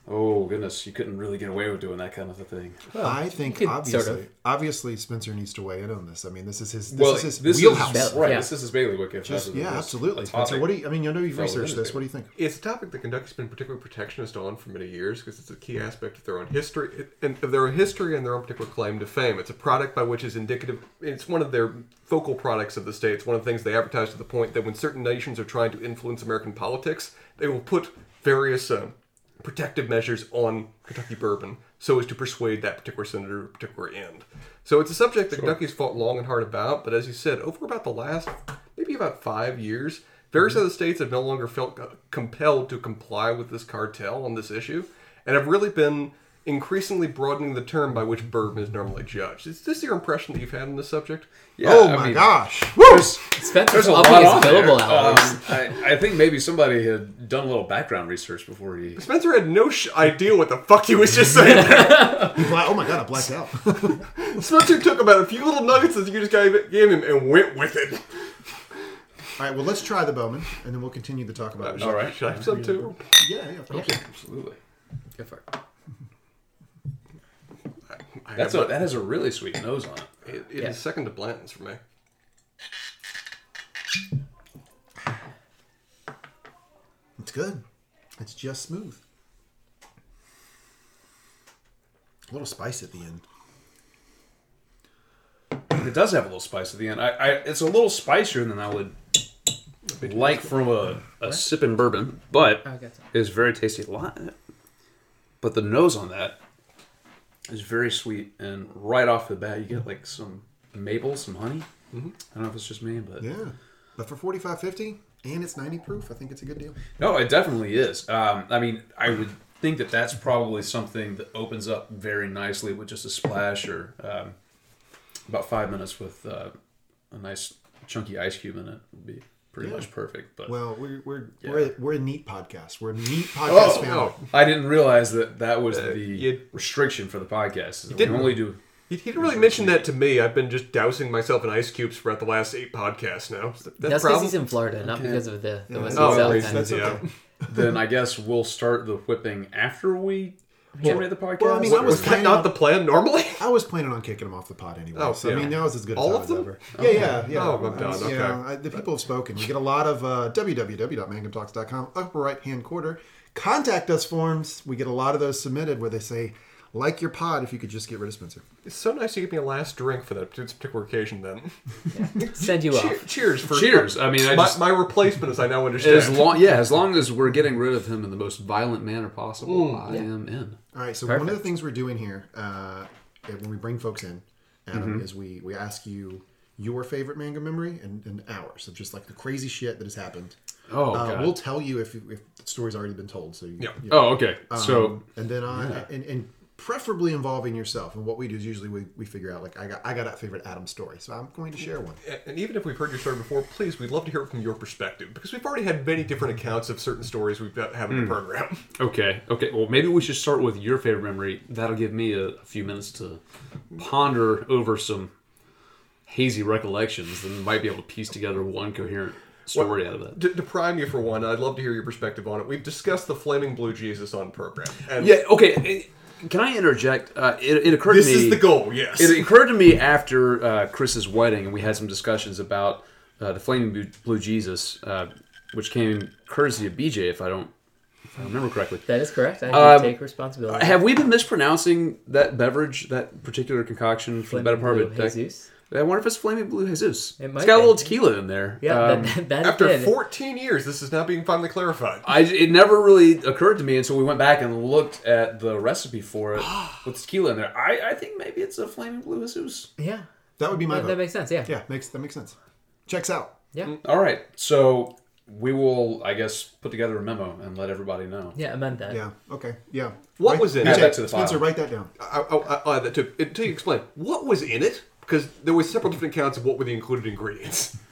oh goodness, you couldn't really get away with doing that kind of a thing. I think obviously, sort of. obviously Spencer needs to weigh in on this. I mean, this is his this well, is his this wheelhouse. is right. Yeah. This is his bailiwick. If Just, yeah, absolutely. a Spencer, what do you? I mean, you know you've researched this. What do you think? It's a topic that Kentucky's been particularly protectionist on for many years because it's a key aspect of their own history and of their own history and their own particular claim to fame. It's a product by which is indicative. It's one of their focal products of the state. It's one of the things they advertise to the point that when certain nations are trying to influence American politics, they will put various uh, protective measures on Kentucky bourbon so as to persuade that particular senator to a particular end. So it's a subject that Kentucky's fought long and hard about, but as you said, over about the last maybe about five years, various mm-hmm. other states have no longer felt compelled to comply with this cartel on this issue and have really been increasingly broadening the term by which bourbon is normally judged. Is this your impression that you've had on this subject? Yeah, oh I my mean, gosh. There's, Spencer's there's a lot his on there. billable hours. Um, I, I think maybe somebody had done a little background research before he. Spencer had no sh- idea what the fuck he was just saying there. Oh my god, I blacked out. Spencer took about a few little nuggets that you just gave, gave him and went with it. All right, well, let's try the Bowman, and then we'll continue to talk about it. All right. Should I have some too? Yeah, yeah, of course. Absolutely. Go for it. I That's a, that has a really sweet nose on it. It, it is Yeah. second to Blanton's for me. It's good. It's just smooth. A little spice at the end. It does have a little spice at the end. I, I it's a little spicier than I would like from a, a sipping bourbon, but Oh, I got some. it's very tasty. A lot, but the nose on that is very sweet, and right off the bat, you get like some maple, some honey. I don't know if it's just me, but Yeah. But for forty five fifty, and it's 90 proof, I think it's a good deal. No, it definitely is. Um, I mean, I would think that that's probably something that opens up very nicely with just a splash or um, about five minutes with uh, a nice chunky ice cube in it would be pretty Yeah. much perfect. But Well, we're we're Yeah. we're, a, we're a neat podcast. We're a neat podcast Oh, family. no. I didn't realize that that was Uh, the you- restriction for the podcast. is that didn't- we only do. He, he didn't really mention that to me. I've been just dousing myself in ice cubes for the last eight podcasts now. That, that That's because he's in Florida, not Okay. because of the, the Yeah, whiskey Oh, itself. well, And- that's okay. then I guess we'll start the whipping after we terminate the podcast. well, I mean, I was Was that planning not on- the plan normally? I was planning on kicking him off the pot anyway. Oh, so I yeah. mean, now is as good a All time of as them? ever. Yeah, yeah, yeah. Oh, I'm done, Uh, okay. You know, I- the people have spoken. We get a lot of uh, www.mangumtalks.com upper right hand quarter contact us forms. We get a lot of those submitted where they say, like your pod, if you could just get rid of Spencer. It's so nice you give me a last drink for that particular occasion. Then Send you Cheer- off. cheers for Cheers. I mean, I my, just my replacement, as I now understand. as long yeah, as long as we're getting rid of him in the most violent manner possible, Mm. I am in. All right. So one of the things we're doing here uh, when we bring folks in, Adam, Mm-hmm. is we we ask you your favorite Mangum memory and, and ours. So just like the crazy shit that has happened. Oh, uh, God. we'll tell you if, if the story's already been told. So you, Yeah. you- Oh, okay. So Um, and then I and, and preferably involving yourself. And what we do is usually we, we figure out like I got I got that favorite Adam story, so I'm going to share one. And even if we've heard your story before, please, we'd love to hear it from your perspective because we've already had many different mm. accounts of certain stories we've got have in the mm. program. Okay, okay. Well, maybe we should start with your favorite memory. That'll give me a, a few minutes to ponder over some hazy recollections, and might be able to piece together one coherent story out of that. To, to prime you for one, I'd love to hear your perspective on it. We've discussed the flaming blue Jesus on program, and Yeah. Okay. Eh, Can I interject? Uh, it, it occurred this to me. This is the goal. Yes, It occurred to me after uh, Chris's wedding, and we had some discussions about uh, the Flaming Blue- Blue Jesus, uh, which came courtesy of BJ, if I don't, if I remember correctly. That is correct. I Um, take responsibility. Have we been mispronouncing that beverage, that particular concoction for the better part of a Blue decade? Jesus. I wonder if it's Flaming Blue Jesus. It it's might got a little tequila in there. Yeah, Um, that, that after did. 14 years, this is now being finally clarified. I, it never really occurred to me until we went back and looked at the recipe for it with tequila in there. I, I think maybe it's a Flaming Blue Jesus. Yeah, That would be my that, vote. that makes sense. Yeah, yeah, makes that makes sense. Checks out. yeah, All right, so we will, I guess, put together a memo and let everybody know. yeah. Amend that. Yeah. Okay. Yeah. What Write- was in BJ, it? Add that to the Spencer, file. write that down. I, I, I, I, to, until you explain what was in it, because there were several different accounts of what were the included ingredients.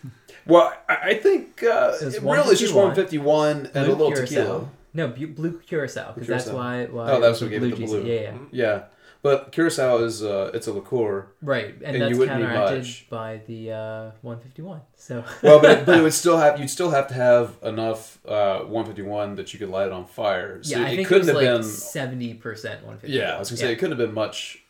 Well, I, I think uh, It's it really is just 151. 151 and a little curacao. tequila. No, bu- blue curacao, because that's Curacao. why. why Oh, that's what gave it the Jesus. blue. Yeah, yeah, Yeah, but curacao is uh, it's a liqueur. right, and, And you that's wouldn't need counteracted much. by the uh, 151. So Well, but it, but it would still have you'd still have to have enough uh, 151 that you could light it on fire. So yeah, I think it couldn't was have like been. 70 percent 151. Yeah, I was gonna say it couldn't have been much.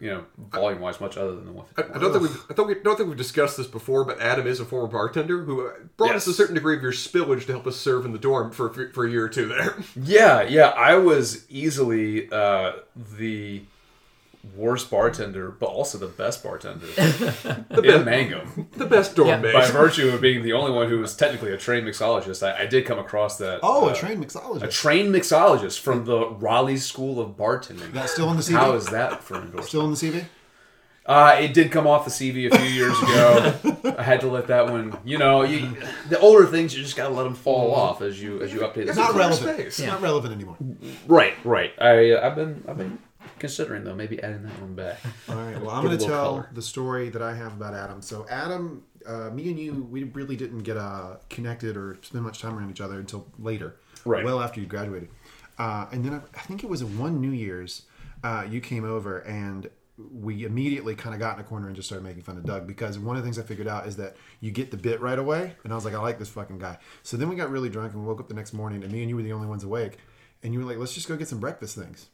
You know, volume wise, much other than the I, 151. I don't think we've, I don't, we, don't think we've discussed this before, but Adam is a former bartender who uh, brought us a certain degree of your spillage to help us serve in the dorm for for a year or two there. Yeah, yeah, I was easily uh, the worst bartender, but also the best bartender the in Mangum. the best dorm Yeah. By virtue of being the only one who was technically a trained mixologist, I, I did come across that. Oh, uh, a trained mixologist. a trained mixologist from the Raleigh School of Bartending. That's still in the CV. How is that for endorsement? Still in the CV. Uh, it did come off the CV a few years ago. I had to let that one. You know, you, the older things you just gotta let them fall off as you as you update. It's Not relevant. space. It's not relevant anymore. Right, right. I uh, I've been I've been considering though, maybe adding that one back. All right. Well, I'm going to tell color. the story that I have about Adam. So, Adam, uh, me and you, we really didn't get uh, connected or spend much time around each other until later, Right. Well after you graduated. Uh, and then I, I think it was one New Year's, uh, you came over and we immediately kind of got in a corner and just started making fun of Doug because one of the things I figured out is that you get the bit right away. And I was like, I like this fucking guy. So then we got really drunk and we woke up the next morning and me and you were the only ones awake. And you were like, let's just go get some breakfast things.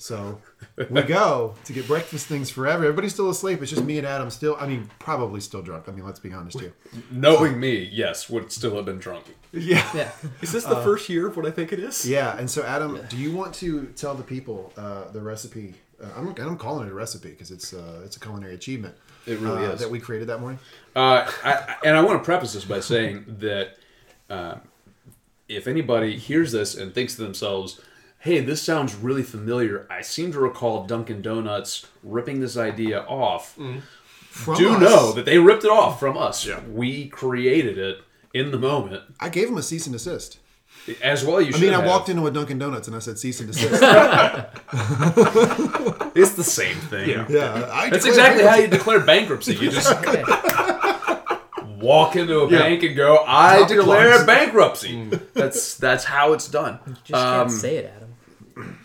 So we go to get breakfast things forever. Everybody's still asleep. It's just me and Adam still, I mean, probably still drunk. I mean, let's be honest here. Knowing me, yes, would still have been drunk. Yeah. Yeah. Is this the first year of what I think it is? Yeah. And so, Adam, do you want to tell the people uh, the recipe? Uh, I'm, I'm calling it a recipe because it's, uh, it's a culinary achievement. It really uh, is. That we created that morning. Uh, I, and I want to preface this by saying that uh, if anybody hears this and thinks to themselves, hey, this sounds really familiar, I seem to recall Dunkin' Donuts ripping this idea off. From Do us. know that they ripped it off from us. Yeah. We created it in the moment, I gave him a cease and desist. as well. You I should. mean, I walked into a Dunkin' Donuts and I said cease and desist. It's the same thing. Yeah. yeah. I That's declared exactly how you declare bankruptcy. You just walk into a Yeah. bank and go, "I Drop your declare lungs." bankruptcy." That's that's how it's done. Just can't Um, say it, Adam.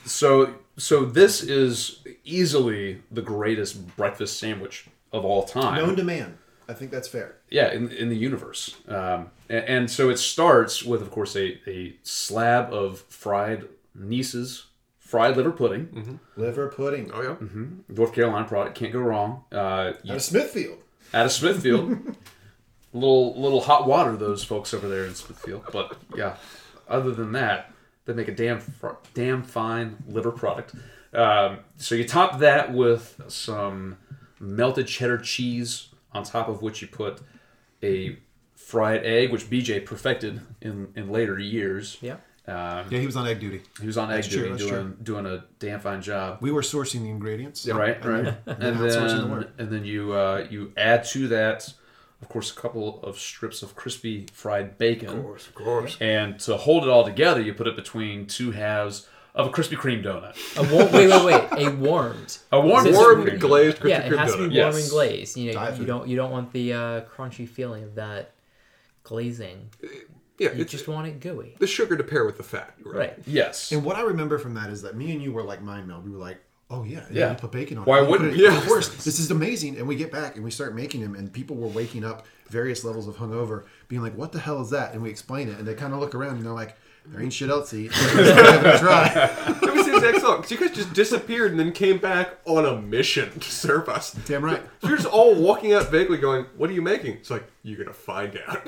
So so this is easily the greatest breakfast sandwich of all time. known to man. I think that's fair. yeah, in, in the universe. Um, and, and so it starts with, of course, a, a slab of fried Neese's fried liver pudding. Liver pudding. Oh yeah. North Carolina product, can't go wrong. Uh, you- Out of Smithfield. out of Smithfield. little little hot water, those folks over there in Smithfield. But yeah, other than that, they make a damn fr- damn fine liver product. Um, so you top that with some melted cheddar cheese, on top of which you put a fried egg, which BJ perfected in in later years. Yeah. Um, Yeah, he was on egg duty. he was on egg That's duty that's doing doing a damn fine job. We were sourcing the ingredients. yeah, Right, right. And And outsourcing the then and then you uh, you add to that, of course, a couple of strips of crispy fried bacon. Of course, of course. And to hold it all together, you put it between two halves of a Krispy Kreme donut. A war- wait, wait, wait. A warmed. A warm, Is this- Warm Krispy Kreme glazed Krispy yeah, it Kreme has to be warm Yes. and glazed. You know, Diet you food. don't you don't want the uh, crunchy feeling of that glazing. Yeah, You just want it gooey. the sugar to pair with the fat. Right. Right. Yes. And what I remember from that is that me and you were like mind meld. We were like, oh yeah, yeah, Yeah. you put bacon on Why it. Wouldn't it- you? Of course, this is amazing. And we get back and we start making them, and people were waking up various levels of hungover, being like, what the hell is that? And we explain it, and they kind of look around and they're like, there ain't shit else to eat. So let's give it a try. It was the exact song. 'cause you guys just disappeared and then came back on a mission to serve us. Damn right. So you're just all walking out vaguely going, What are you making? It's like, You're going to find out.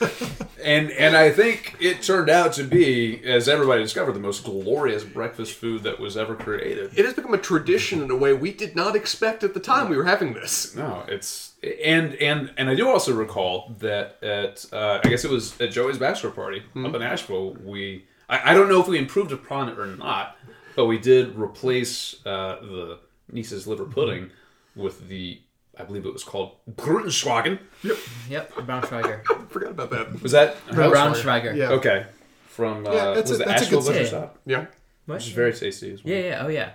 And and I think it turned out to be, as everybody discovered, the most glorious breakfast food that was ever created. It has become a tradition in a way we did not expect at the time we were having this. No, it's and and and I do also recall that at uh, I guess it was at Joey's bachelor party up in Asheville. We I, I don't know if we improved upon it or not, but we did replace uh, the Neese's liver pudding with the I believe it was called Grutenschwagen. Yep. Yep. Braunschweiger. Forgot about that. Was that Braunschweiger. Yeah. okay? From uh, Yeah, that's was a- it that's a Asheville good Butcher. Shop, Yeah. What? which is very tasty as well. Yeah, yeah, oh yeah.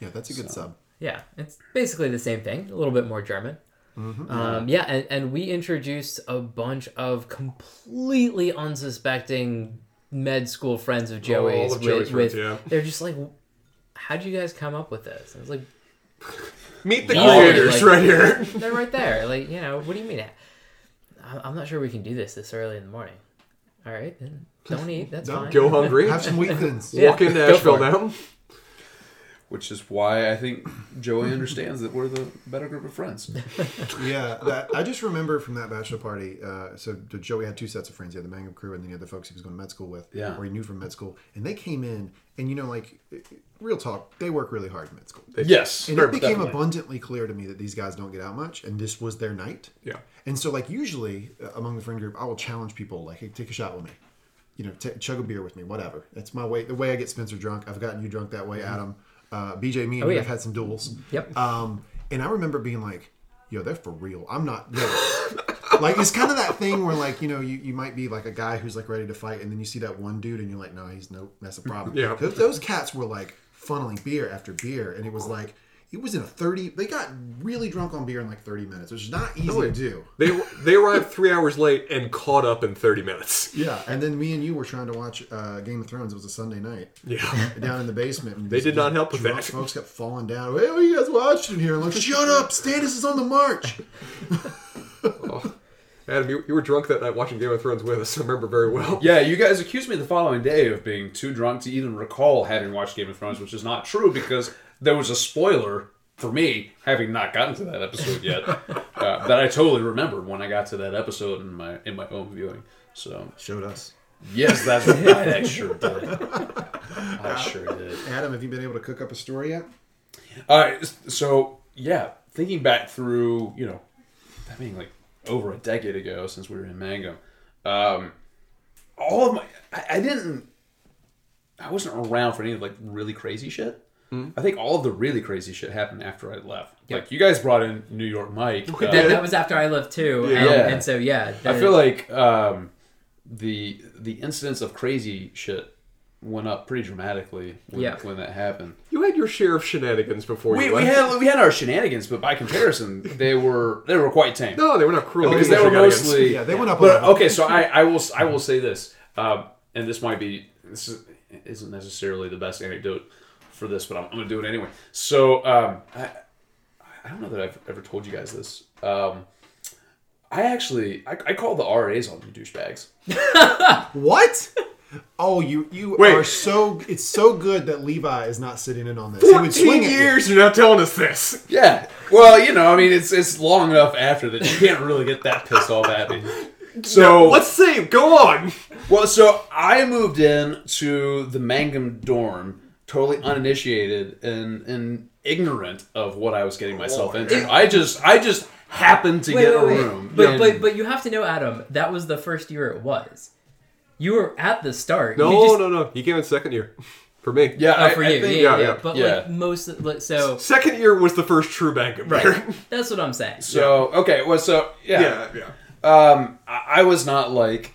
Yeah, that's a good sub. Yeah, it's basically the same thing, a little bit more German. Mm-hmm. Um, yeah, and, and we introduced a bunch of completely unsuspecting med school friends of Joey's. of Joey's with, friends, yeah. They're just like, how'd you guys come up with this? I was like, Meet the Yeah, creators like- right here. they're right there. Like, you know, what do you mean? I- I'm not sure we can do this this early in the morning. All right, then don't eat. That's Don't fine. Go hungry. Have some wheat thins. Yeah, Walk into go Asheville for now. Which is why I think Joey understands that we're the better group of friends. Yeah, that I just remember from that bachelor party. Uh, so Joey had two sets of friends. He had the Mangum crew, and then he had the folks he was going to med school with, Yeah. or he knew from med school. And they came in, and you know, like real talk, they work really hard in med school. yes, And it became definitely. abundantly clear to me that these guys don't get out much, and this was their night. Yeah. And so, like usually uh, among the friend group, I will challenge people, like, "Hey, take a shot with me." You know, t- chug a beer with me, whatever. That's my way. The way I get Spencer drunk. I've gotten you drunk that way, Adam. Uh, BJ, me and Oh, you yeah. have had some duels. Yep. Um, and I remember being like, "Yo, they're for real. I'm not." yo." like it's kind of that thing where like you know you, you might be like a guy who's like ready to fight, and then you see that one dude, and you're like, "No, he's no that's a problem." Yeah. Those, those cats were like funneling beer after beer, and it was like it was in a thirty. They got really drunk on beer in like thirty minutes, which is not easy to do. They they arrived three hours late and caught up in thirty minutes. Yeah, and then me and you were trying to watch uh, Game of Thrones. It was a Sunday night Yeah. down in the basement. And They did not help with drunk that. Folks kept falling down. Hey, what are you guys watched watching here? I'm like, shut up! Stannis is on the march. Adam, you, you were drunk that night watching Game of Thrones with us. I remember very well. Yeah, you guys accused me the following day of being too drunk to even recall having watched Game of Thrones, which is not true because there was a spoiler for me having not gotten to that episode yet uh, that I totally remembered when I got to that episode in my in my own viewing. So Showed us. yes, that's right. I sure did. I sure did. Adam, have you been able to cook up a story yet? All right, so yeah, thinking back through, you know, that being like over a decade ago since we were in Mangum, um, all of my, I, I didn't, I wasn't around for any of like really crazy shit. I think all of the really crazy shit happened after I left. Like you guys brought in New York Mike. uh, That, that was after I left too, and, Yeah. and so yeah, I the- feel like um, the the incidence of crazy shit went up pretty dramatically when, Yeah. when that happened. You had your share of shenanigans before We, you we had we had our shenanigans, but by comparison, they were they were quite tame. no, they were not cruel. because They they were mostly Yeah, they went up a But okay, so I, I will I will say this, um, and this might be this is, isn't necessarily the best anecdote for this, but I'm, I'm going to do it anyway. So um, I I don't know that I've ever told you guys this. Um, I actually I, I called the RAs on you douchebags. What? Oh, you you Wait. are so. It's so good that Levi is not sitting in on this. He would swing Fourteen at you. years, you're not telling us this. Yeah, well, you know, I mean, it's it's long enough after that you can't really get that pissed off at me. So Let's see. Go on. Well, so I moved in to the Mangum dorm, totally uninitiated and and ignorant of what I was getting myself into. I just I just happened to Wait, get wait, a wait. room. But, and- but but you have to know, Adam. That was the first year it was. You were at the start. No, just, no, no. You came in second year. For me. yeah, Oh, I, for I you, think- yeah, yeah, yeah, yeah. yeah. But Yeah. like most, like, so Second year was the first true bank of right. That's what I'm saying. So okay, well, so yeah, yeah, yeah. Um, I, I was not like.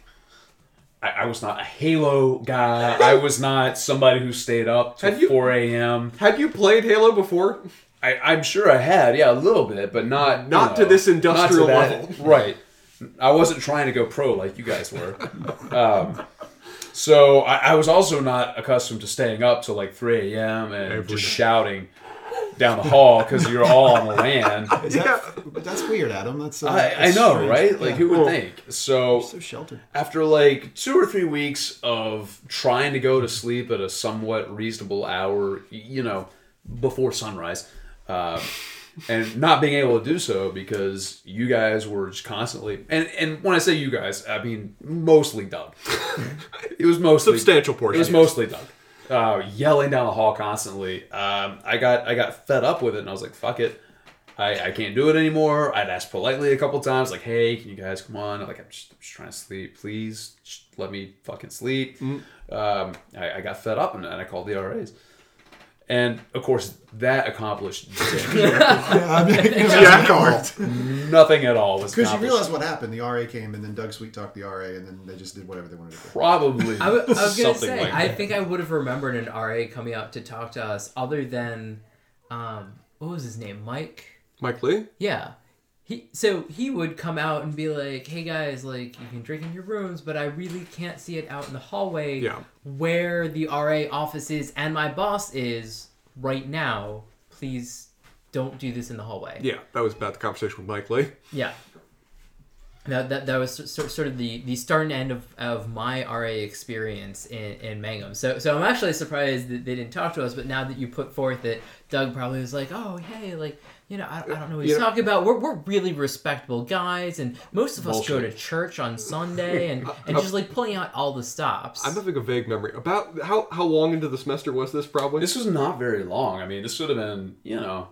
I, I was not a Halo guy. I was not somebody who stayed up till Had you- 4 a.m. Had you played Halo before? I, I'm sure I had, yeah, a little bit, but not Not you to know, this industrial not to that- level. right? I wasn't trying to go pro like you guys were. um, so I, I was also not accustomed to staying up till like 3 a.m. and Every just day. shouting down the hall because you're all on the LAN. Is that, but that's weird, Adam. That's. Uh, I, I know, strange. right? Like, Yeah. who would think? So So sheltered. after like two or three weeks of trying to go to sleep at a somewhat reasonable hour, you know, before sunrise, uh, and not being able to do so because you guys were just constantly and and when I say you guys, I mean mostly Doug. it was mostly Substantial portion. It was mostly Doug. Uh, yelling down the hall constantly. Um, I got I got fed up with it and I was like, fuck it. I, I can't do it anymore. I'd asked politely a couple times, like, "Hey, can you guys come on?" Like, I'm just, I'm just trying to sleep. Please, let me fucking sleep. Um, I, I got fed up and, and I called the RAs, and of course that accomplished Yeah, I mean, Jack nothing at all. Was Because you realize what happened. The RA came, and then Doug Sweet talked the RA, and then they just did whatever they wanted to do. probably I, w- I was gonna say, like I think I would have remembered an RA coming up to talk to us, other than, um, what was his name, Mike? Mike Lee? Yeah. He so he would come out and be like, "Hey guys, like you can drink in your rooms, but I really can't see it out in the hallway Yeah. where the RA office is and my boss is right now. Please don't do this in the hallway." Yeah, that was about the conversation with Mike Lee. Yeah. That, that, that was sort, of the, the start and end of, of my RA experience in, in Mangum. So so I'm actually surprised that they didn't talk to us, but now that you put forth it, Doug probably was like, oh, hey, like, you know, I, I don't know what he's You know- talking about. We're, we're really respectable guys, and most of us go to church on Sunday, and, and just like pulling out all the stops. I'm having a vague memory. About how, how long into the semester was this, probably? This was not very long. I mean, this would have been, you know,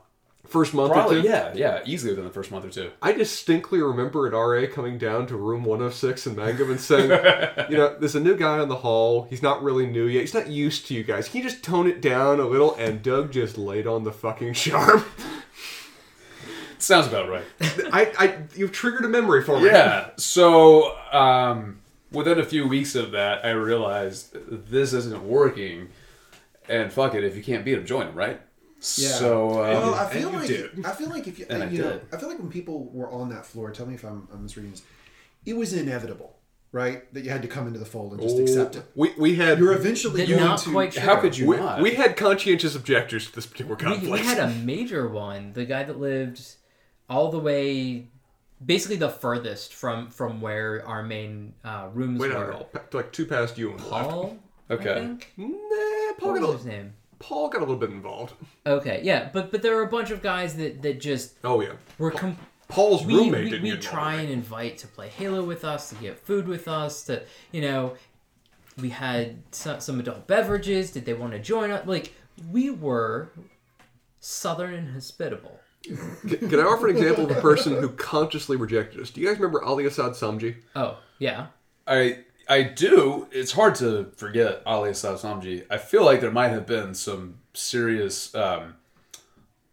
First month probably or two? yeah, yeah, easily within the first month or two. I distinctly remember an RA coming down to room 106 in Mangum and saying, you know, there's a new guy in the hall. He's not really new yet. He's not used to you guys. Can you just tone it down a little? And Doug just laid on the fucking charm. Sounds about right. I, I, you've triggered a memory for me. Yeah. So um, within a few weeks of that, I realized this isn't working, and fuck it, if you can't beat them, join them, right? Yeah. So uh, Well, I feel like did. I feel like if you, And I you know, did. I feel like when people were on that floor, tell me if I'm, I'm misreading this. It was inevitable, right? That you had to come into the fold and just accept it. We we had You're eventually going not to. quite sure. how could you we, not? we had conscientious objectors to this particular we, we had a major one. The guy that lived all the way, basically the furthest from from where our main uh, rooms Wait, were. no, no, like two past you and left. Paul. I Okay. think? Nah, Paul What got, was his a, name? Paul got a little bit involved. Okay, yeah, but but there were a bunch of guys that that just Oh yeah, were com- Paul's we, roommate we, didn't we try and invite to play Halo with us, to get food with us, to you know, we had some, some adult beverages. Did they want to join us? Like we were southern and hospitable. Can, can I offer an example of a person who consciously rejected us? Do you guys remember Ali Assad Samji? Oh yeah, I I do. It's hard to forget Ali Assad Samji. I feel like there might have been some serious um,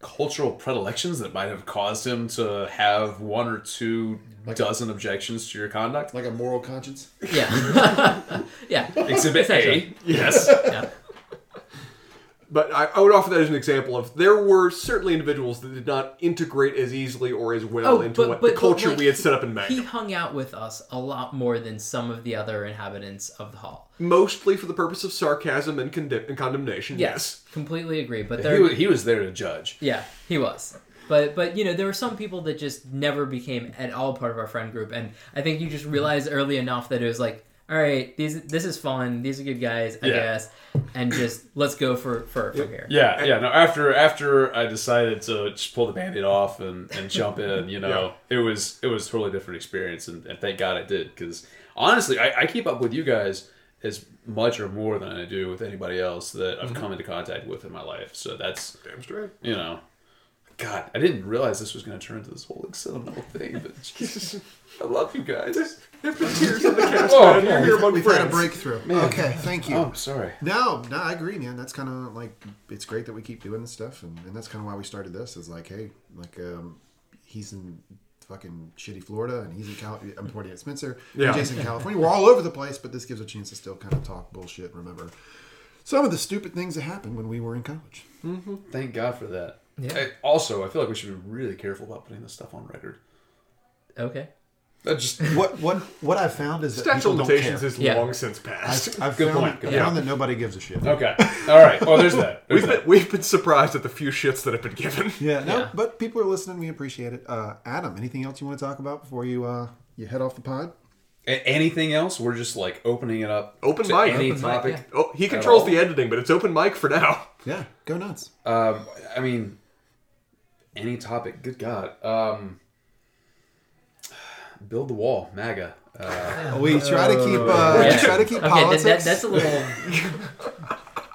cultural predilections that might have caused him to have one or two dozen objections to your conduct. like a moral conscience. yeah, yeah. Exhibit A, yes. yeah. But I, I would offer that as an example of there were certainly individuals that did not integrate as easily or as well Oh, into but- what but- the culture like, we had set up in May. He hung out with us a lot more than some of the other inhabitants of the hall. Mostly for the purpose of sarcasm and, condemn- and condemnation. Yes, completely agree. But He there, was, he was there to judge. Yeah, he was. But but you know there were some people that just never became at all part of our friend group, and I think you just realized early enough that it was like, all right, these this is fun, these are good guys, I Yeah. guess, and just let's go for for from here. Yeah, yeah. No, after after I decided to just pull the band-aid off and, and jump in, you know, it was it was a totally different experience, and, and thank God I did because honestly, I, I keep up with you guys as much or more than I do with anybody else that I've mm-hmm. come into contact with in my life. So that's Damn straight. you know, God, I didn't realize this was going to turn into this whole like, sentimental thing, but Jesus, I love you guys. Have been tears in the cast, Oh, man. You're here among We've had a friends. breakthrough. Okay, thank you. Oh, sorry. No, no, I agree, man. That's kind of like it's great that we keep doing this stuff, and, and that's kind of why we started this. Is like, hey, like um, he's in fucking shitty Florida, and he's in Cal. I'm pointing at Spencer. Yeah. and Jason in California. We're all over the place, but this gives a chance to still kind of talk bullshit. and Remember some of the stupid things that happened when we were in college. Thank God for that. Yeah. I- also, I feel like we should be really careful about putting this stuff on record. Okay. That just What what what I've found is that Statute people of don't limitations care. has Yeah. long since passed. I've Good found, point, good I've point. found that nobody gives a shit. okay. All right. Well, there's that. There's We've that. been, we've been surprised at the few shits that have been given. Yeah, no, Yeah. but people are listening. We appreciate it. Uh, Adam, anything else you want to talk about before you uh, you head off the pod? A- anything else? We're just like opening it up. Open to mic. Any Open mic, topic. yeah. Oh, he controls all. the editing, but it's open mic for now. Yeah, go nuts. Um, I mean, any topic. Good God. Um, build the wall. MAGA. Uh, We try to keep uh, Yeah. try to keep Okay, politics. that, that's a little.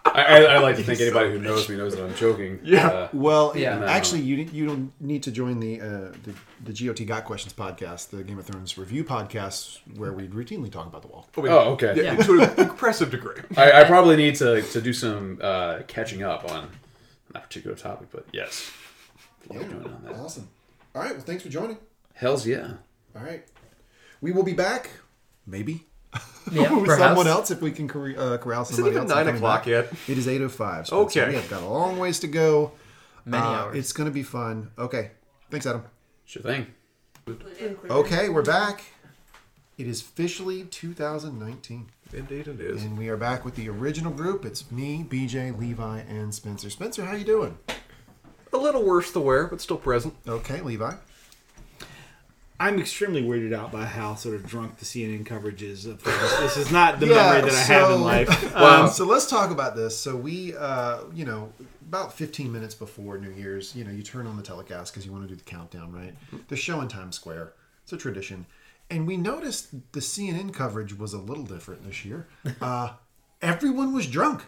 I, I, I like to think anybody who knows me knows that I'm joking. Yeah. Uh, well, Yeah. actually, you you don't need to join the, uh, the the GOT Got Questions podcast, the Game of Thrones review podcast, where we routinely talk about the wall. Oh, oh, okay. Yeah, to an impressive degree. I, I probably need to, to do some uh, catching up on that particular topic, but yes. Love doing on that. Awesome. All right. Well, thanks for joining. Hell's yeah. All right, we will be back. Maybe Yeah, with perhaps. someone else if we can corre- uh, corral Is it somebody even else. nine o'clock back. yet? It is eight oh five. Okay. we have got a long ways to go. Many Uh, hours. It's going to be fun. Okay. Thanks, Adam. Sure thing. Okay, we're back. It is officially 2019, Indeed, it is. and we are back with the original group. It's me, BJ, Levi, and Spencer. Spencer, how you doing? A little worse to wear, but still present. Okay, Levi. I'm extremely weirded out by how sort of drunk the CNN coverage is. Of this. this is not the Yeah, memory that I have in so- life. Um, so let's talk about this. So we, uh, you know, about 15 minutes before New Year's, you know, you turn on the telecast because you want to do the countdown, right? The show in Times Square. It's a tradition. And we noticed the CNN coverage was a little different this year. Uh, everyone was drunk.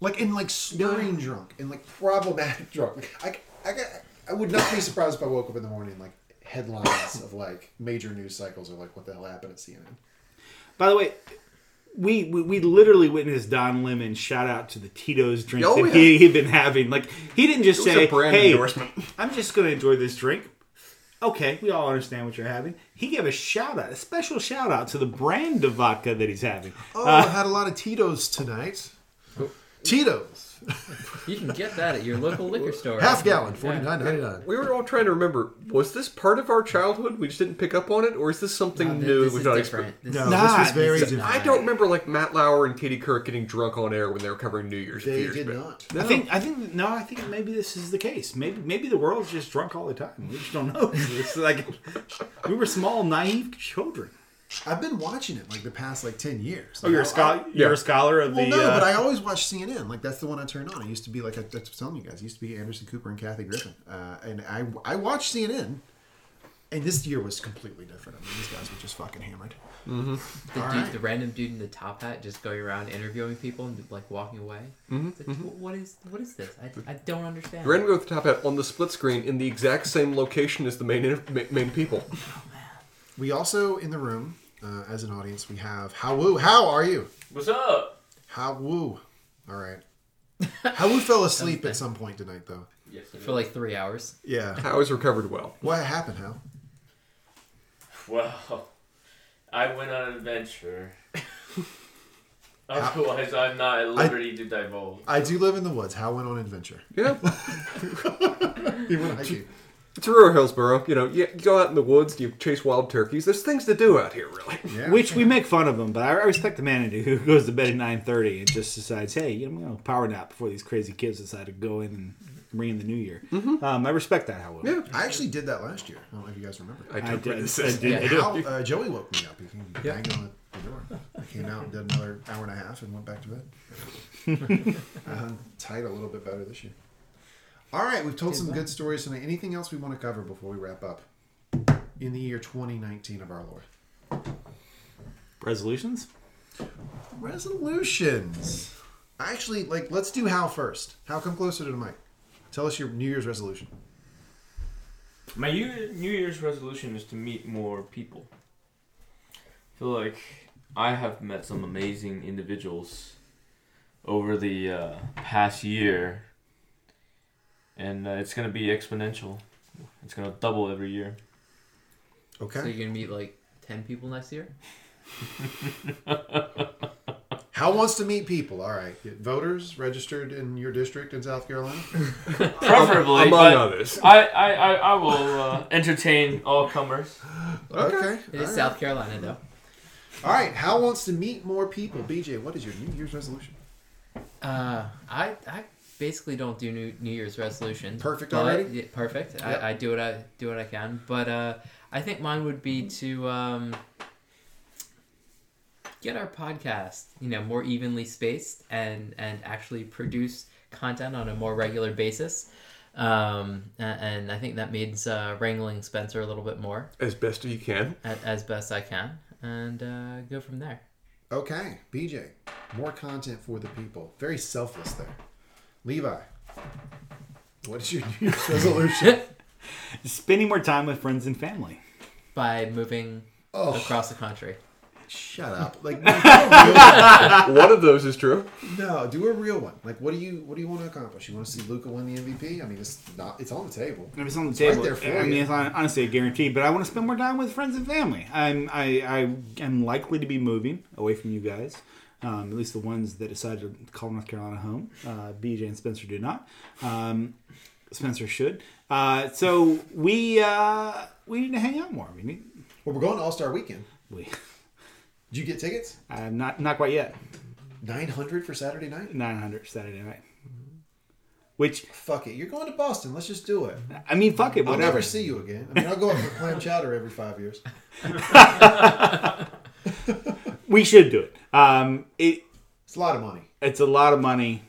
Like, in like slurring drunk and like problematic drunk. Like, I, I, I would not be surprised if I woke up in the morning like headlines of like major news cycles are like, what the hell happened at CNN? By the way, we, we we literally witnessed Don Lemon shout out to the Tito's drink Oh, that yeah. he he'd been having. Like he didn't just It was say, a brand "Hey, endorsement. I'm just going to enjoy this drink." Okay, we all understand what you're having. He gave a shout out, a special shout out to the brand of vodka that he's having. Oh, uh, I had a lot of Tito's tonight. Oh. Tito's, You can get that at your local liquor store. half gallon, forty nine ninety nine. We were all trying to remember: was this part of our childhood? We just didn't pick up on it, or is this something No, th- new this that is we've not different. experienced? This No, is- this was very this different. I don't remember like Matt Lauer and Katie Couric getting drunk on air when they were covering New Year's. a few They years did back. not. I think I think no, I think maybe this is the case. Maybe maybe the world's just drunk all the time. We just don't know. It's like we were small, naive children. I've been watching it like the past like ten years. Oh, you're a Like, I- scholar. You're yeah. a scholar of Well, the. no, uh, but I always watch CNN. Like that's the one I turn on. It used to be like I, I was telling you guys. It used to be Anderson Cooper and Kathy Griffin, uh, and I I watched CNN. And this year was completely different. I mean, these guys were just fucking hammered. The, dude, right. the random dude in the top hat just going around interviewing people and like walking away. It's like, "Wh- what is what is this? I, I don't understand. The random guy with the top hat on the split screen in the exact same location as the main inter- main people. Oh, man. we also in the room uh, as an audience we have Hal Woo. How are you? What's up? Hal Woo. All right. Hal Woo fell asleep at some point tonight though. Yes, For like three hours. Yeah. Hal is recovered well? What happened? How? Well, I went on an adventure. Otherwise, I'm not at liberty to divulge. I do live in the woods. Hal went on adventure? Yeah, He went hiking. It's rural Hillsborough. You know, you, you go out in the woods, you chase wild turkeys. There's things to do out here, really. Yeah. Which we make fun of them, but I I respect the man who goes to bed at nine thirty and just decides, "Hey, I'm gonna power nap before these crazy kids decide to go in and ring in the new year." Um, I respect that, however. Yeah, I actually did that last year. I don't know if you guys remember. I I did. I this is. did. I do. How, uh, Joey woke me up. He came banging on the door. I came out and did another hour and a half and went back to bed. I hung tight a little bit better this year. All right, we've told some good stories tonight. Anything else we want to cover before we wrap up in the year 2019 of our Lord? Resolutions. Resolutions. Actually, like, let's do Hal first. Hal, come closer to the mic. Tell us your New Year's resolution. My New New Year's resolution is to meet more people. I feel like I have met some amazing individuals over the uh, past year, and uh, it's gonna be exponential. It's gonna double every year. Okay. So you're gonna meet like ten people next year. Hal wants to meet people. All right. Voters registered in your district in South Carolina? Preferably, Among but others. I, I, I, I will uh, entertain all comers. Okay. It is all South Carolina though. All right. Hal wants to meet more people. BJ, what is your New Year's resolution? Uh, I I basically don't do New, New Year's resolutions. Perfect but- already? yeah, perfect. Yep. I, I do what I do what I can, but uh, I think mine would be to um, get our podcast, you know, more evenly spaced and and actually produce content on a more regular basis. Um, and I think that means uh, wrangling Spencer a little bit more As best you can. a- as best I can, and uh, go from there. Okay. BJ, more content for the people. Very selfless there. Levi, what is your New Year's resolution? Spending more time with friends and family. By moving Oh, across the country. shut up. Like, no, do a One of those is true. real, no, do a real one. Like, what do you what do you want to accomplish? You want to see Luka win the MVP? I mean, it's not. It's on the table. If it's on the right table, there for I you. mean, it's hon- honestly a guarantee. But I want to spend more time with friends and family. I'm I I am likely to be moving away from you guys. Um, at least the ones that decided to call North Carolina home. Uh, BJ and Spencer do not. Um, Spencer should. Uh, so we uh, we need to hang out more. We need Well, we're going to All Star Weekend. we. Did you get tickets? Uh, not not quite yet. Nine hundred for Saturday night. Nine hundred Saturday night. Which Fuck it. You're going to Boston. Let's just do it. I mean, fuck it, I'll whatever. never see you again. I mean, I'll go up for clam chowder every five years. We should do it. Um, it It's a lot of money. it's a lot of money.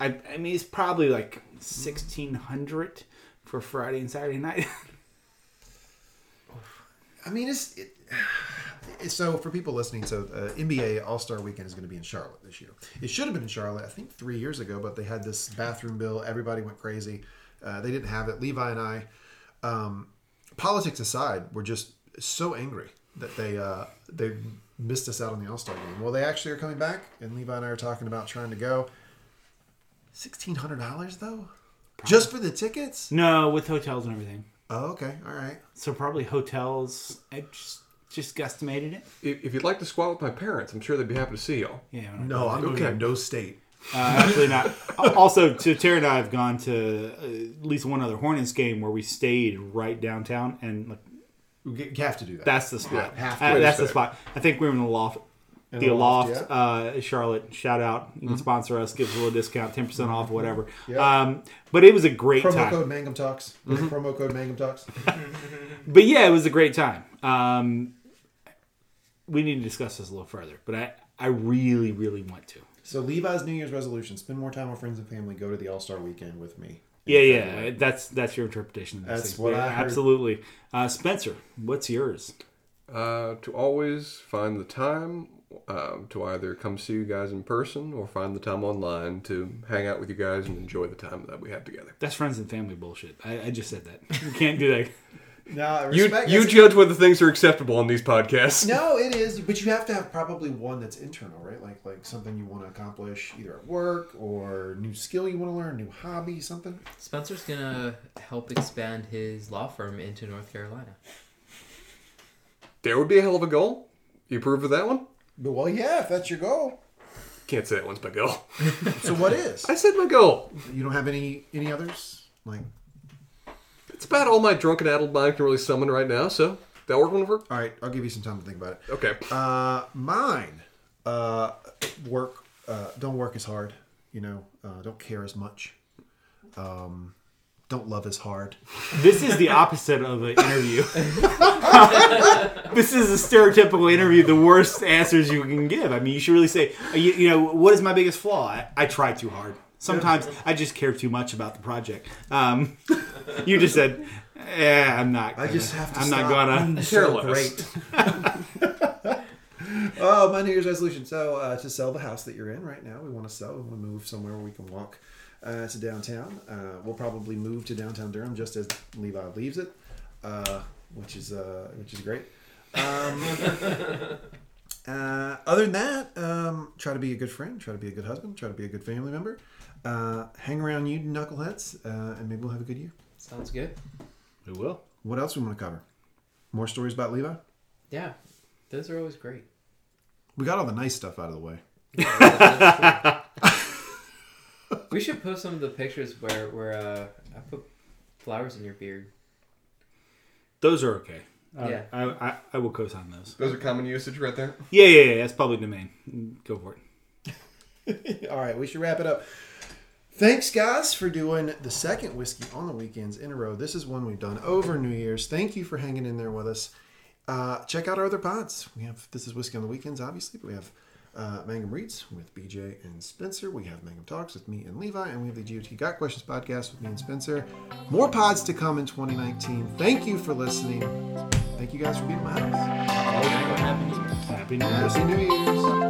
I, I mean, it's probably like sixteen hundred for Friday and Saturday night. I mean, it's. It, so for people listening, so uh, NBA All Star Weekend is going to be in Charlotte this year. It should have been in Charlotte, I think, three years ago, but they had this bathroom bill. Everybody went crazy. Uh, they didn't have it. Levi and I, um, politics aside, were just so angry that they uh, they missed us out on the All Star game. Well, they actually are coming back, and Levi and I are talking about trying to go. Sixteen hundred dollars though, just for the tickets. no, with hotels and everything. Oh, okay, all right. So probably hotels. I just just guesstimated it. If, if you'd like to squat with my parents, I'm sure they'd be happy to see y'all. Yeah. No, I'm moving Okay. to no state. Uh, actually, not. also, to Tara and I have gone to uh, at least one other Hornets game where we stayed right downtown, and like, You have to do that. that's the spot. have Uh, that's the spot. I think we were in the loft. In the the loft, loft, uh, Charlotte. Shout out! You can sponsor us, give us a little discount, ten percent off, whatever. Yeah. Um, but it was a great time. promo time. code Mangum Talks. Promo code Mangum Talks. But yeah, it was a great time. Um, we need to discuss this a little further, but I, I really, really want to. So Levi's New Year's resolution: spend more time with friends and family. Go to the All Star Weekend with me. Yeah, yeah, that's that's your interpretation. Of That's things. what Yeah, I heard. absolutely. Uh, Spencer, what's yours? Uh, to always find the time um, to either come see you guys in person or find the time online to hang out with you guys and enjoy the time that we have together. That's friends and family bullshit. I, I just said that. You can't do that. No, You respect. you that's- judge whether things are acceptable on these podcasts. No, it is, but you have to have probably one that's internal, right? Like like something you want to accomplish either at work or new skill you want to learn, new hobby, something. Spencer's gonna help expand his law firm into North Carolina. There would be a hell of a goal. You approve of that one? Well, yeah, if that's your goal. Can't say that one's my goal. So what is? I said my goal. You don't have any any others like? It's about all my drunken addled mind can really summon right now. So that work one for? All right, I'll give you some time to think about it. Okay. Uh, mine, uh, work. Uh, don't work as hard. You know, uh, don't care as much. Um, don't love as hard. This is the opposite of an interview. this is a stereotypical interview. The worst answers you can give. I mean, you should really say, uh, you, you know, what is my biggest flaw? I, I try too hard. Sometimes I just care too much about the project. Um, you just said, eh, I'm not. I Gonna, just have to. I'm stop not gonna. so great. oh, my New Year's resolution. So uh, to sell the house that you're in right now, we want to sell. We want to move somewhere where we can walk uh, to downtown. Uh, we'll probably move to downtown Durham just as Levi leaves it, uh, which is uh, which is great. Um, uh, other than that, um, try to be a good friend. Try to be a good husband. Try to be a good family member. Uh, hang around you knuckleheads, uh, and maybe we'll have a good year. Sounds good. We will. What else we want to cover? More stories about Levi. Yeah, those are always great. We got all the nice stuff out of the way. we should post some of the pictures where where uh, I put flowers in your beard. Those are okay. Uh, Yeah. I, I, I will co-sign those. Those are common usage right there. Yeah, yeah, yeah. That's public domain. Go for it. All right, we should wrap it up. Thanks, guys, for doing the second whiskey on the weekends in a row. This is one we've done over New Year's. Thank you for hanging in there with us. Uh, check out our other pods. We have this is whiskey on the weekends, obviously, but we have uh, Mangum Reads with BJ and Spencer. We have Mangum Talks with me and Levi, and we have the GOT Got Questions podcast with me and Spencer. More pods to come in 2019. Thank you for listening. Thank you guys for being in my house. Happy New Year. Happy New Year's.